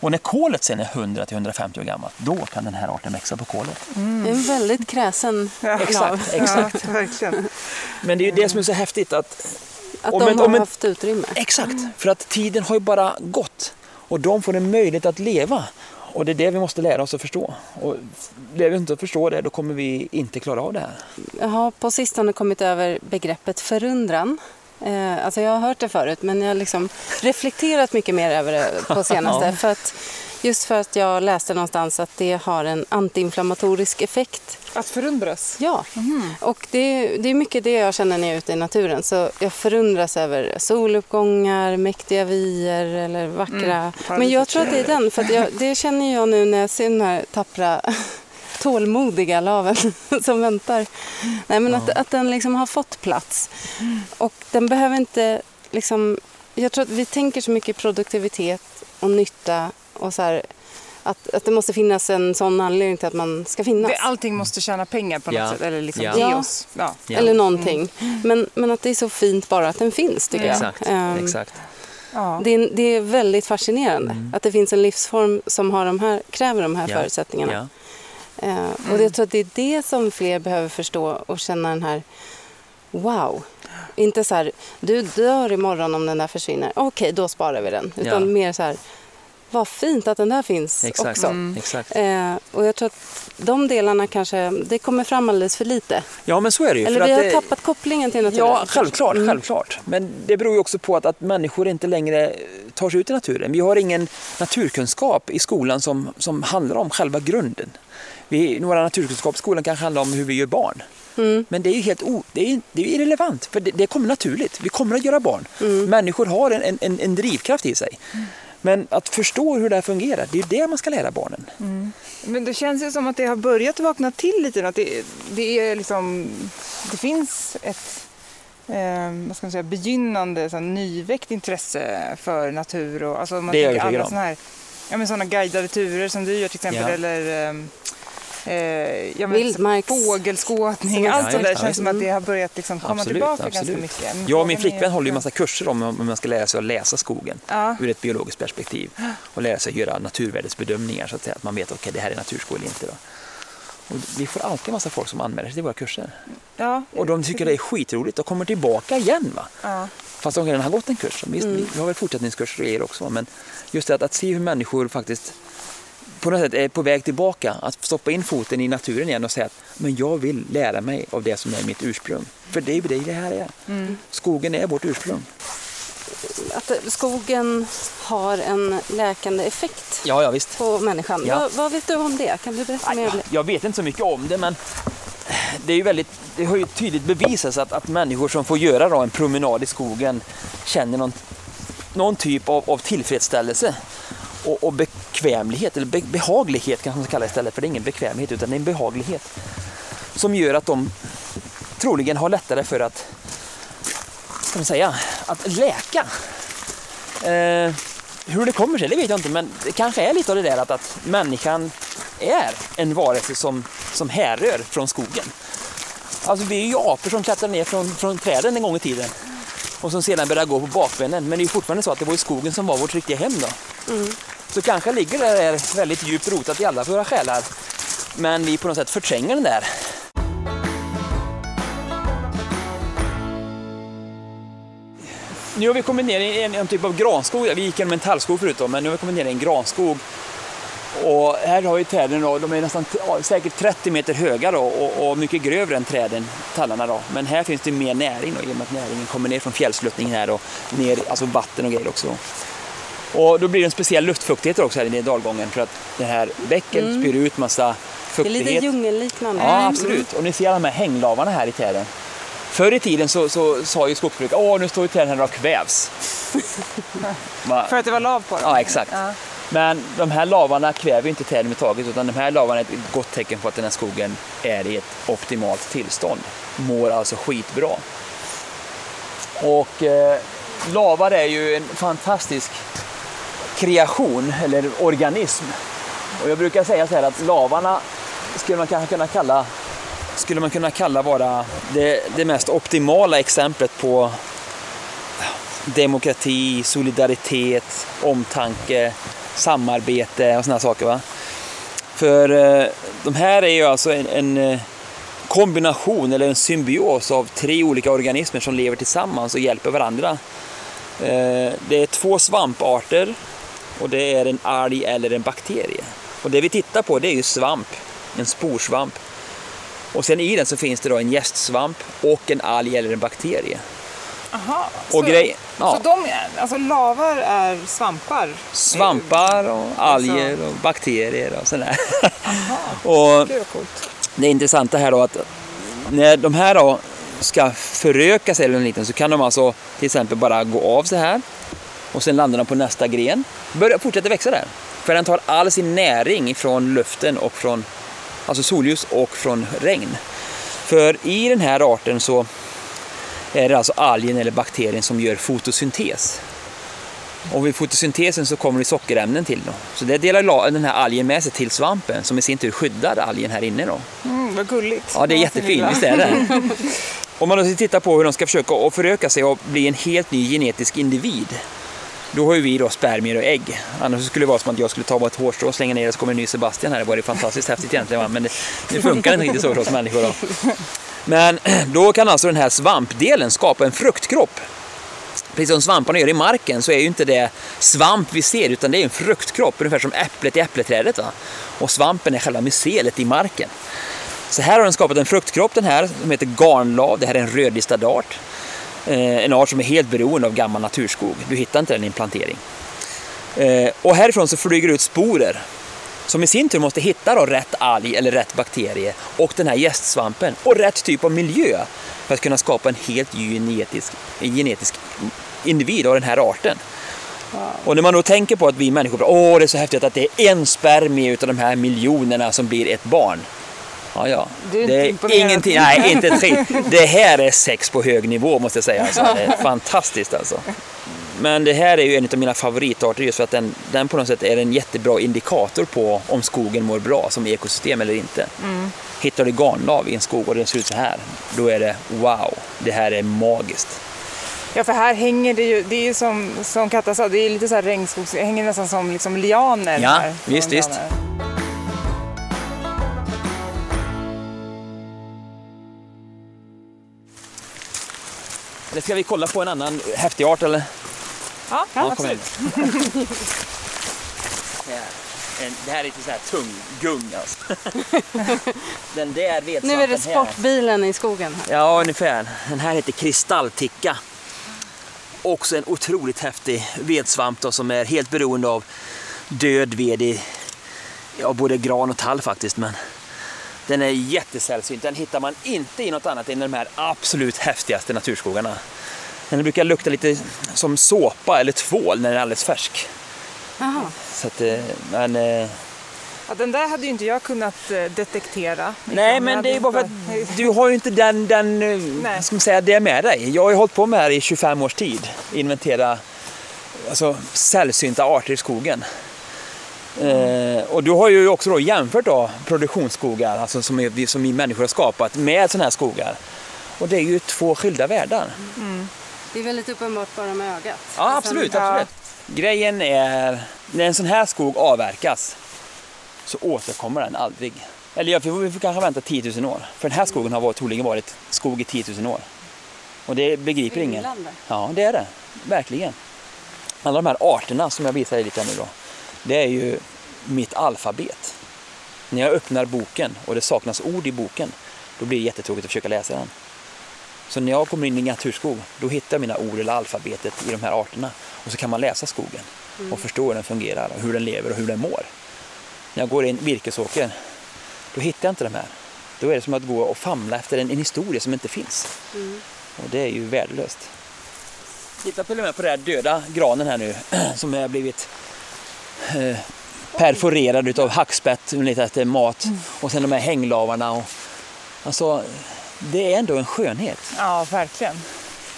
Och när kolet sen är 100-150 år gammalt, då kan den här arten växa på kolet. Det är en väldigt kräsen Ja. Exakt, exakt. Ja, *laughs* verkligen. Men det är ju det som är så häftigt att Att Om de har ett- haft utrymme. Exakt, för att tiden har ju bara gått och de får en möjlighet att leva. Och det är det vi måste lära oss att förstå. Och lär vi inte att förstå det, då kommer vi inte klara av det här. Jag har på sistone kommit över begreppet förundran. Eh, alltså jag har hört det förut men jag har liksom reflekterat mycket mer över det på *laughs* senaste. Ja. för att, just för att jag läste någonstans att det har en antiinflammatorisk effekt. Att förundras. Ja, och det, det är mycket det jag känner när jag är ute i naturen. Så jag förundras över soluppgångar, mäktiga vyer eller vackra... Mm, Men jag tror att det är den, för att jag, det känner jag nu när jag ser den här tappra *laughs* tålmodiga laven *laughs* som väntar. Nej, men att, att den liksom har fått plats. Och den behöver inte liksom... Jag tror att vi tänker så mycket produktivitet och nytta och så här, att, att det måste finnas en sån anledning till att man ska finnas. Det, allting måste tjäna pengar på något Ja. sätt. Eller liksom Ja. ge oss. Ja. Ja. Eller någonting. Men, men att det är så fint bara att den finns tycker jag. Exakt, Ehm, exakt. Ja. Det, är, det är väldigt fascinerande Mm. att det finns en livsform som har de här, kräver de här Ja. förutsättningarna. Ja. Eh, och jag tror att det är det som fler behöver förstå och känna den här wow. Inte så här, du dör imorgon om den där försvinner. Okej, då sparar vi den. Utan Ja. mer så här, vad fint att den där finns Exakt. också. exakt. Eh, och jag tror att de delarna kanske, det kommer fram alldeles för lite. Ja, men så är det ju. Eller vi har det- tappat kopplingen till naturen. Ja, självklart, Mm. självklart. Men det beror ju också på att, att människor inte längre tar sig ut i naturen. Vi har ingen naturkunskap i skolan som, som handlar om själva grunden. Vi, några naturkunskap i skolan kanske handlar om hur vi gör barn. Mm. Men det är ju helt o, det är, det är irrelevant, för det, det kommer naturligt. Vi kommer att göra barn. Människor har en, en, en drivkraft i sig. Men att förstå hur det här fungerar, det är det man ska lära barnen. Men det känns ju som att det har börjat vakna till lite. Att det, det, är liksom, det finns ett eh, vad ska man säga, begynnande så här, nyväckt intresse för natur. Och, alltså, man Det är jag övertygad alla om. såna här, ja, men såna guidade turer som du gör till exempel. Ja. Eller ehm, eh, Vildmarks- fågelskådning. Ja, Allt sånt där det, känns som att det har börjat liksom komma Absolut, tillbaka absolut. ganska mycket. Men Jag och min är- flickvän håller ju massa kurser om om man ska lära sig att läsa skogen Ja. ur ett biologiskt perspektiv och lära sig göra naturvärdesbedömningar så att, säga, att man vet att okay, det här är naturskog eller inte. Då. Och vi får alltid en massa folk som anmäler sig till våra kurser Ja, och de tycker det är skitroligt och kommer tillbaka igen. Va? ja. Fast de redan har gått en kurs. Visst, Mm. Vi har väl fortsättningskurser i er också men just det att, att se hur människor faktiskt på något sätt är på väg tillbaka, att stoppa in foten i naturen igen och säga att men jag vill lära mig av det som är mitt ursprung. För det är ju det det här är. Mm. Skogen är vårt ursprung. Att skogen har en läkande effekt Ja, ja visst. på människan. Ja. Vad, vad vet du om det? Kan du berätta mer om det? Jag vet inte så mycket om det men det, är ju väldigt, det har ju tydligt bevisats att, att människor som får göra då en promenad i skogen känner någon, någon typ av, av tillfredsställelse och, och bekvämlighet, eller be, behaglighet kanske man ska kalla det istället, för det är ingen bekvämlighet utan det är en behaglighet som gör att de troligen har lättare för att, ska man säga, att läka. Eh, hur det kommer sig, det vet jag inte, men det kanske är lite av det där att, att människan är en varelse som, som härrör från skogen. Alltså vi är ju apor som klättrar ner från, från träden en gång i tiden och som sedan började gå på bakbenen. Men det är fortfarande så att det var i skogen som var vårt riktiga hem då. Så kanske ligger det där väldigt djupt rotat i alla våra själar. Men vi på något sätt förtränger den där. Nu har vi kommit ner i en, en typ av granskog. Vi gick genom en tallskog förut då, men nu har vi kommit ner i en granskog. Och här har vi träden då, de är nästan säkert 30 meter höga då, och, och mycket grövre än träden, tallarna då. Men här finns det mer näring då, i och med att näringen kommer ner från fjällsluttningen här och ner, alltså vatten och grejer också. Och då blir det en speciell luftfuktighet också här i dalgången för att det här bäcken spyr ut massa Det är fuktighet. lite djungelliknande. Ja, absolut. Och ni ser alla de här hänglavarna här i träden. Förr i tiden så, så sa ju skogsbrukare, åh nu står ju träden här och kvävs. *laughs* För att det var lav på dem? Ja, exakt. Ja. Men de här lavarna kväver ju inte träden överhuvudtaget utan de här lavarna är ett gott tecken på att den här skogen är i ett optimalt tillstånd. Mår alltså skitbra. Och eh, lavar är ju en fantastisk kreation eller organism. Och jag brukar säga så här att lavarna skulle man kanske kunna kalla skulle man kunna kalla vara det, det mest optimala exemplet på demokrati, solidaritet, omtanke, samarbete och sådana saker. Va? För eh, de här är ju alltså en, en eh, kombination eller en symbios av tre olika organismer som lever tillsammans och hjälper varandra. Eh, det är två svamparter och det är en alg eller en bakterie. Och det vi tittar på det är ju svamp, en sporsvamp. Och sen i den så finns det då en gästsvamp och en alg eller en bakterie. Aha, Och så, grej, ja. så de, är- alltså lavar är svampar? Svampar och alger och bakterier och sådär. *laughs* och vad coolt. det intressanta här då att när de här då ska föröka sig eller liknande så kan de alltså till exempel bara gå av så här och sen landar de på nästa gren. Börjar fortsätta växa där. För den tar all sin näring från luften och från alltså solljus och från regn. För i den här arten så är det alltså algen eller bakterien som gör fotosyntes. Och vid fotosyntesen så kommer det sockerämnen till. Då. Så det delar la- den här algen med sig till svampen som i sin tur skyddar algen här inne. Då. Mm, vad gulligt. Ja, det är jättefint, visst är det? *laughs* Om man då ska titta på hur de ska försöka att föröka sig och bli en helt ny genetisk individ. Då har ju vi då spermier och ägg. Annars skulle det vara som att jag skulle ta bara ett hårstrå och slänga ner det så kommer en ny Sebastian här. Det var det fantastiskt häftigt egentligen. va? Men det, det funkar inte riktigt så för oss människor. Då. Men *clears throat* då kan alltså den här svampdelen skapa en fruktkropp. Precis som svamparna gör i marken så är ju inte det svamp vi ser utan det är en fruktkropp, ungefär som äpplet i äppleträdet. Va? Och svampen är själva mycelet i marken. Så här har den skapat en fruktkropp den här som heter garnlav. Det här är en rödlistad art. Eh, en art som är helt beroende av gammal naturskog. Du hittar inte den i en plantering. Eh, och härifrån så flyger det ut sporer som i sin tur måste hitta då rätt alg eller rätt bakterie och den här gästsvampen och rätt typ av miljö för att kunna skapa en helt genetisk, en genetisk individ av den här arten. Och när man då tänker på att vi människor, åh det är så häftigt att det är en spermie utav de här miljonerna som blir ett barn. Ja, ja. Du är det är ingenting, nej inte ett skit. Det här är sex på hög nivå måste jag säga. Alltså. Det är *laughs* fantastiskt alltså. Men det här är ju en av mina favoritarter just för att den, den på något sätt är en jättebra indikator på om skogen mår bra som ekosystem eller inte. Hittar du garnlav i en skog och den ser ut så här, då är det wow, det här är magiskt. Ja, för här hänger det ju, det är ju som, som Katta sa, det är lite så här regnskogs, det hänger nästan som liksom lianer Ja, här. visst, visst. Eller ska vi kolla på en annan häftig art eller? Ja, Ja, kom absolut. igen. *laughs* Det här, en, det här är lite så här tung gung alltså. *laughs* Den där vetsvampen Nu är det här. sportbilen i skogen. Här. Ja, ungefär. Den här heter kristallticka. Också en otroligt häftig vedsvamp då, som är helt beroende av död ved i ja, både gran och tall faktiskt. Men den är jättesällsynt. Den hittar man inte i något annat än de här absolut häftigaste naturskogarna. Den brukar lukta lite som såpa eller tvål när den är alldeles färsk. Jaha. Så att, eh, men, eh, Ja, den där hade ju inte jag kunnat eh, detektera. Nej, men det är bara för att du har ju inte den, den Nej. ska man säga, det med dig. Jag har ju hållit på med det här i 25 års tid. Inventera alltså, sällsynta arter i skogen. Eh, och du har ju också då jämfört då produktionsskogar, alltså som, är, som vi människor har skapat, med sådana här skogar. Och det är ju två skilda världar. Det är väldigt uppenbart bara med ögat. Ja, absolut. Ja. absolut. Grejen är, när en sån här skog avverkas så återkommer den aldrig. Eller ja, vi får, vi får kanske vänta 10 000 år. För den här skogen har varit, troligen varit skog i 10 000 år. Och det begriper ingen. Ja, det är det. Verkligen. Alla de här arterna som jag visar dig lite nu då. Det är ju mitt alfabet. När jag öppnar boken och det saknas ord i boken, då blir det jättetråkigt att försöka läsa den. Så när jag kommer in i naturskog, då hittar jag mina ord eller alfabetet i de här arterna. Och så kan man läsa skogen och förstå hur den fungerar, och hur den lever och hur den mår. När jag går i en virkesåker, då hittar jag inte de här. Då är det som att gå och famla efter en, en historia som inte finns. Och det är ju värdelöst. Titta till och med på den här döda granen här nu *clears throat* som har blivit eh, perforerad utav hackspett lite efter mat. Och sen de här hänglavarna. Och, alltså, det är ändå en skönhet. Ja, verkligen.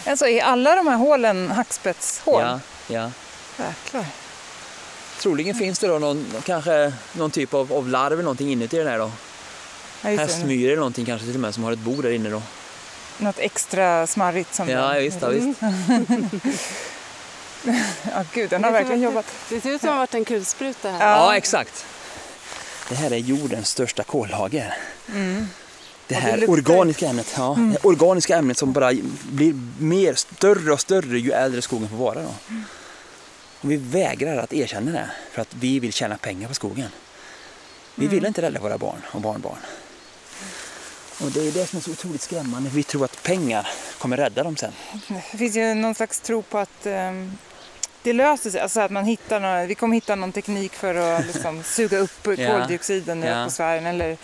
Alltså, är alla de här hålen hackspetshål? Ja, ja. Jäklar. Troligen finns det då någon, kanske någon typ av, av larv eller någonting inuti den här då. Ja. Hästmyror eller någonting kanske till och med som har ett bo där inne då. Något extra smarrigt som Ja, den- visst, ja, visst. Ja, gud, den har verkligen jobbat. Det ser ut som att det har varit en kulspruta här. Ja. Ja, exakt. Det här är jordens största kollager. Det Mm. Det här luktar- organiska ämnet, ja, det organiska ämnet som bara blir mer, större och större ju äldre skogen får vara. Då. Och vi vägrar att erkänna det för att vi vill tjäna pengar på skogen. Vi Mm. vill inte rädda våra barn och barnbarn. Och det är det som är så otroligt skrämmande. Vi tror att pengar kommer rädda dem sen. Det finns ju någon slags tro på att ehm, det löser sig. Alltså att man hittar någon, vi kommer hitta någon teknik för att *laughs* liksom, suga upp koldioxiden i Ja. atmosfären. Eller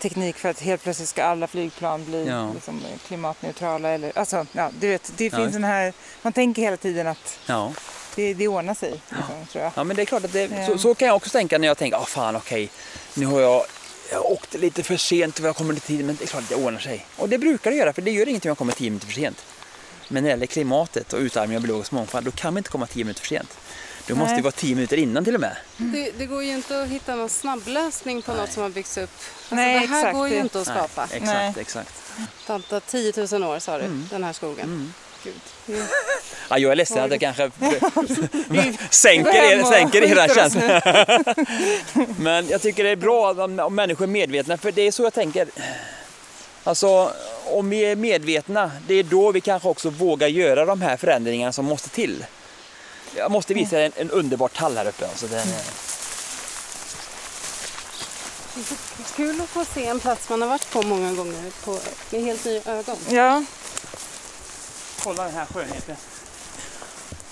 teknik för att helt plötsligt ska alla flygplan bli Ja. liksom, klimatneutrala. Eller, alltså, ja, du vet, det Ja, finns visst. den här, man tänker hela tiden att Ja. det, det ordnar sig. Liksom, tror jag. Ja men det är klart att det, Ja. så, så kan jag också tänka när jag tänker, ah fan okej, nu har jag, jag åkte lite för sent och jag kommer lite tid, men det är klart att det ordnar sig. Och det brukar det göra, för det gör ingenting om jag kommer tio minuter för sent. Men när det gäller klimatet och utarmning av biologisk mångfald, då kan vi inte komma tio minuter för sent. Då måste Nej. vi vara tio minuter innan till och med. Det, det går ju inte att hitta någon snabblösning på något som har byggts upp. Alltså, Nej, det här exakt. går ju inte att skapa. Nej, exakt, Nej. exakt. Tanta 10 000 år sa du, Mm. den här skogen. Gud. Ja, jag är ledsen att jag kanske *laughs* sänker, er, sänker era känslor. *laughs* Men jag tycker det är bra om, om människor är medvetna, för det är så jag tänker. Alltså, om vi är medvetna, det är då vi kanske också vågar göra de här förändringarna som måste till. Jag måste visa er en, en underbar tall här uppe. Alltså den, är- Kul att få se en plats man har varit på många gånger på, med helt nya ögon. Ja, Kolla den här skönheten.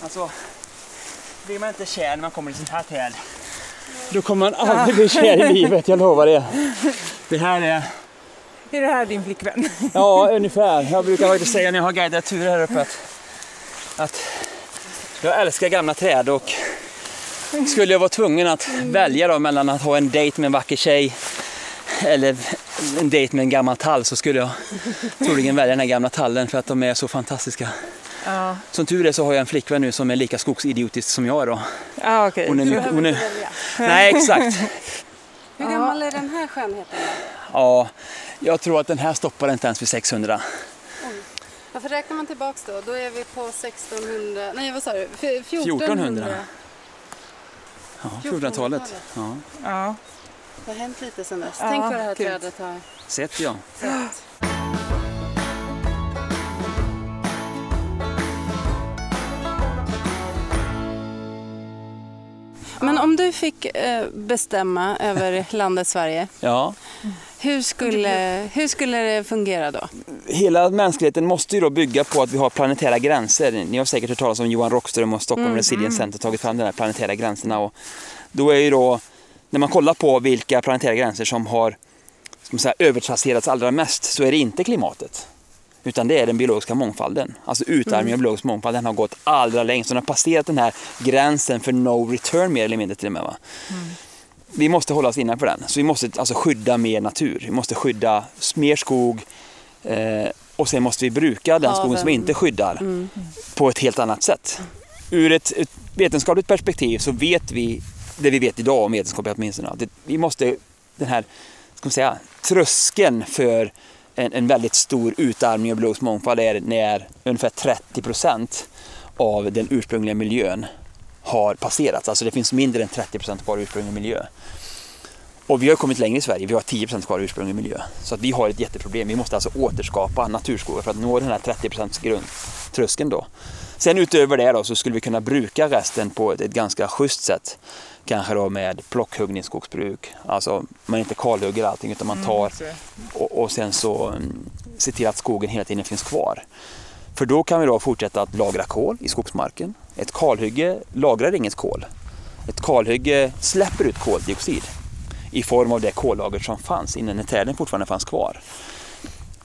Alltså, blir man inte kär när man kommer till sånt här träd, då kommer man aldrig bli kär i livet, jag lovar det. Det här är, är det här din flickvän? ja ungefär. Jag brukar faktiskt säga när jag har guidat turer här uppe att, att jag älskar gamla träd och skulle jag vara tvungen att välja då mellan att ha en dejt med en vacker tjej eller en dejt med en gammal tall så skulle jag troligen välja den här gamla tallen för att de är så fantastiska. Ja, Som tur är så har jag en flickvän nu som är lika skogsidiotisk som jag då. ja okej. Hon är mycket, hon är, nej exakt. Hur gammal är den här skönheten? då? Ja, jag tror att den här stoppar inte ens vid 600. Varför räknar man tillbaks då? Då är vi på 1600, nej vad sa du? F- 1400. 1400. Ja, 1400-talet. 1400-talet. Ja, Ja. Det har hänt lite sedan dess. Ja, Tänk vad det här gud. trädet har sett ja. sett. Men om du fick eh, bestämma över landet Sverige, ja. Hur skulle, hur skulle det fungera då? Hela mänskligheten måste ju då bygga på att vi har planetära gränser. Ni har säkert hört talas om Johan Rockström och Stockholm Resilience Center tagit fram de här planetära gränserna. Och då är ju då, när man kollar på vilka planetära gränser som har övertrasserats allra mest så är det inte klimatet. Utan det är den biologiska mångfalden. Alltså utarmningen av biologisk mångfald den har gått allra längst. Den har passerat den här gränsen för no return mer eller mindre till och med. Va? Vi måste hålla oss innanför den. Så vi måste alltså skydda mer natur. Vi måste skydda mer skog. Eh, och sen måste vi bruka den skogen som vi inte skyddar på ett helt annat sätt. ur ett, ett vetenskapligt perspektiv så vet vi det vi vet idag om vetenskap åtminstone. att det- Vi måste, den här ska man säga, tröskeln för en, en väldigt stor utarmning av biologisk mångfald är när ungefär 30 procent av den ursprungliga miljön har passerats. Alltså det finns mindre än 30 procent kvar i ursprunglig miljö. Och vi har kommit längre i Sverige, vi har 10 procent kvar i ursprunglig miljö. Så att vi har ett jätteproblem. Vi måste alltså återskapa naturskogar för att nå den här 30 procents tröskeln då. Sen utöver det då så skulle vi kunna bruka resten på ett, ett ganska schysst sätt. Kanske då med plockhuggningsskogsbruk. Alltså man inte kalhugger allting utan man tar så. och, och sen så mm, se till att skogen hela tiden finns kvar. För då kan vi då fortsätta att lagra kol i skogsmarken. Ett kalhygge lagrar inget kol. Ett kalhygge släpper ut koldioxid i form av det kollager som fanns innan när träden fortfarande fanns kvar.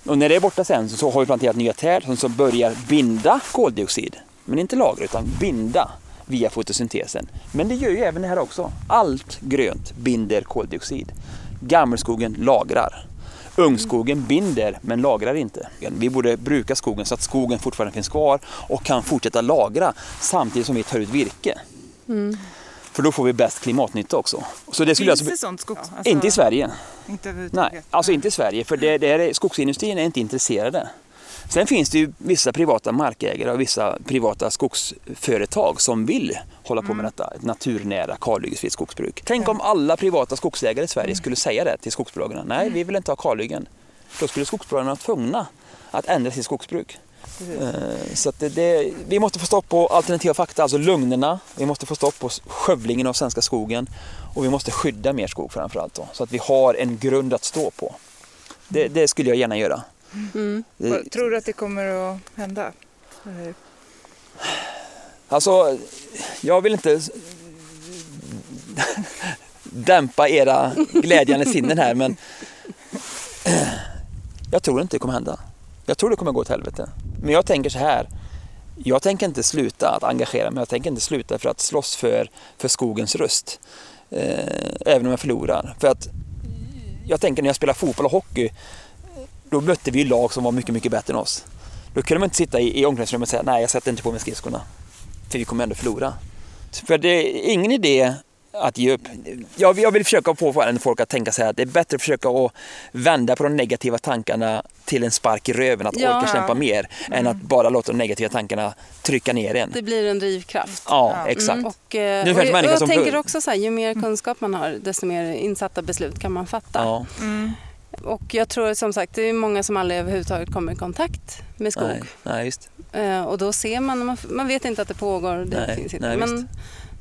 Och när det är borta sen så har vi planterat nya träd som börjar binda koldioxid. Men inte lagra utan binda via fotosyntesen. Men det gör ju även det här också. Allt grönt binder koldioxid. Gammelskogen lagrar. Ungskogen binder men lagrar inte. Vi borde bruka skogen så att skogen fortfarande finns kvar och kan fortsätta lagra samtidigt som vi tar ut virke. För då får vi bäst klimatnytta också. Så det skulle Finns alltså, det sånt skog? Alltså, inte i Sverige. Inte? Nej, alltså inte i Sverige för det, det är, skogsindustrin är inte intresserade. Sen finns det ju vissa privata markägare och vissa privata skogsföretag som vill hålla på med detta, ett naturnära kalhyggesfritt skogsbruk. Tänk om alla privata skogsägare i Sverige skulle säga det till skogsbolagen. Nej, vi vill inte ha kalhyggen. Då skulle skogsbolagen vara tvungna att ändra sitt skogsbruk. Eh, Så det, det, vi måste få stopp på alternativa fakta, alltså lögnerna. Vi måste få stopp på skövlingen av svenska skogen och vi måste skydda mer skog framförallt då, så att vi har en grund att stå på. Det, det skulle jag gärna göra. Eh, Vad- Tror du att det kommer att hända? Eller- Alltså, jag vill inte dämpa era glädjande sinnen här men jag tror inte det kommer hända. Jag tror det kommer gå åt helvete. Men jag tänker så här. Jag tänker inte sluta att engagera mig. Jag tänker inte sluta för att slåss för, för skogens röst. Eh, även om jag förlorar. För att jag tänker när jag spelar fotboll och hockey. Då mötte vi ju lag som var mycket, mycket bättre än oss. Då kunde man inte sitta i, i omklädningsrummet och säga nej, jag sätter inte på mig skridskorna. För vi kommer ändå förlora. För det är ingen idé att ge upp. Jag, jag vill försöka få folk att tänka sig att det är bättre att försöka att vända på de negativa tankarna till en spark i röven, att Ja. orka kämpa mer, än att bara låta de negativa tankarna trycka ner en. Det blir en drivkraft. Ja, Ja. exakt. Och, eh, och kanske jag, människor jag tänker också så här, ju mer kunskap man har desto mer insatta beslut kan man fatta. Ja, Och jag tror som sagt det är många som aldrig överhuvudtaget kommer i kontakt med skog. nej, nej, just. Eh, och då ser man, man, vet inte att det pågår. Det Nej, finns inte. nej, Men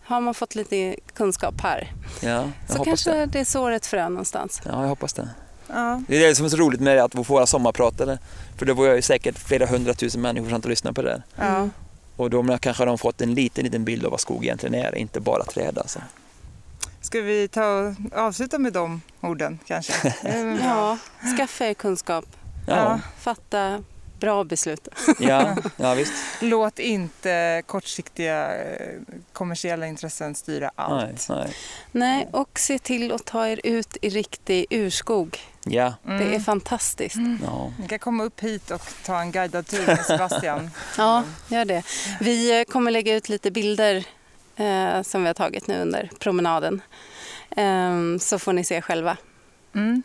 har man fått lite kunskap här Ja, så kanske det. det. är så ett frö någonstans. Ja, jag hoppas det. Ja. Det är det som är så roligt med att få våra sommarpratare. För då var jag ju säkert flera hundratusen människor som och lyssnade på det där. Ja. Och då kanske de fått en liten, liten bild av vad skog egentligen är, inte bara träd alltså. Ska vi ta och avsluta med de orden kanske? *laughs* Ja, skaffa er kunskap. Ja, Fatta bra beslut. *laughs* ja, ja visst. Låt inte kortsiktiga eh, kommersiella intressen styra Nej, allt. nej. Nej, och se till att ta er ut i riktig urskog. Ja, Det är fantastiskt. ja. Ni kan komma upp hit och ta en guidad tur med Sebastian. *laughs* Ja, gör det. Vi eh, kommer lägga ut lite bilder eh, som vi har tagit nu under promenaden. Ehm, så får ni se själva. Mm.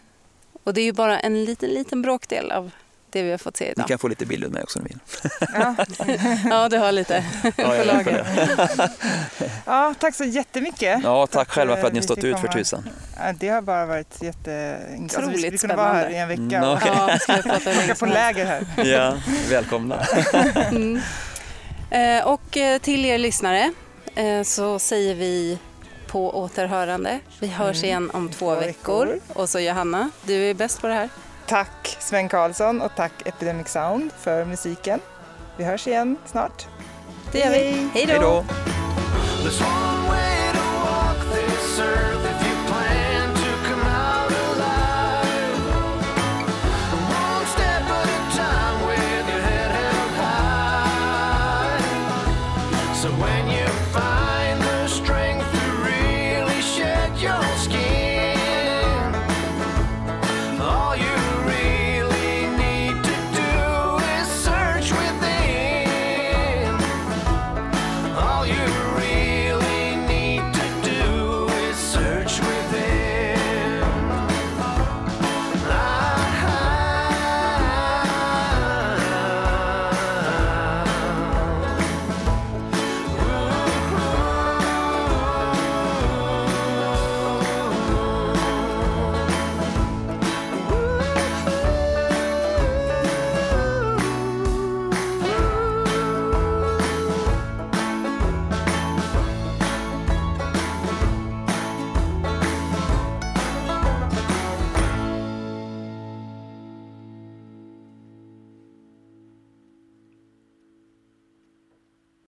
Och det är ju bara en liten, liten bråkdel av det vi har fått se Ni idag. kan få lite bilder med också om ni vill. Ja. *laughs* Ja, du har lite. På det. *laughs* ja, tack så jättemycket. ja, tack Tack själva för att ni har vi stått ut för tusan. Ja, Det har bara varit jätte... Alltså, vi skulle Otroligt kunna vara här i en vecka Mm, och okej. Ja, åka på läger här. Ja, välkomna. *laughs* Mm. Eh, och eh, till er lyssnare eh, Eh, så säger vi på återhörande. Vi hörs mm. igen om två veckor. Och så Johanna, du är bäst på det här. Tack Sven Karlsson och tack Epidemic Sound för musiken. Vi hörs igen snart. Det gör vi. Hej då!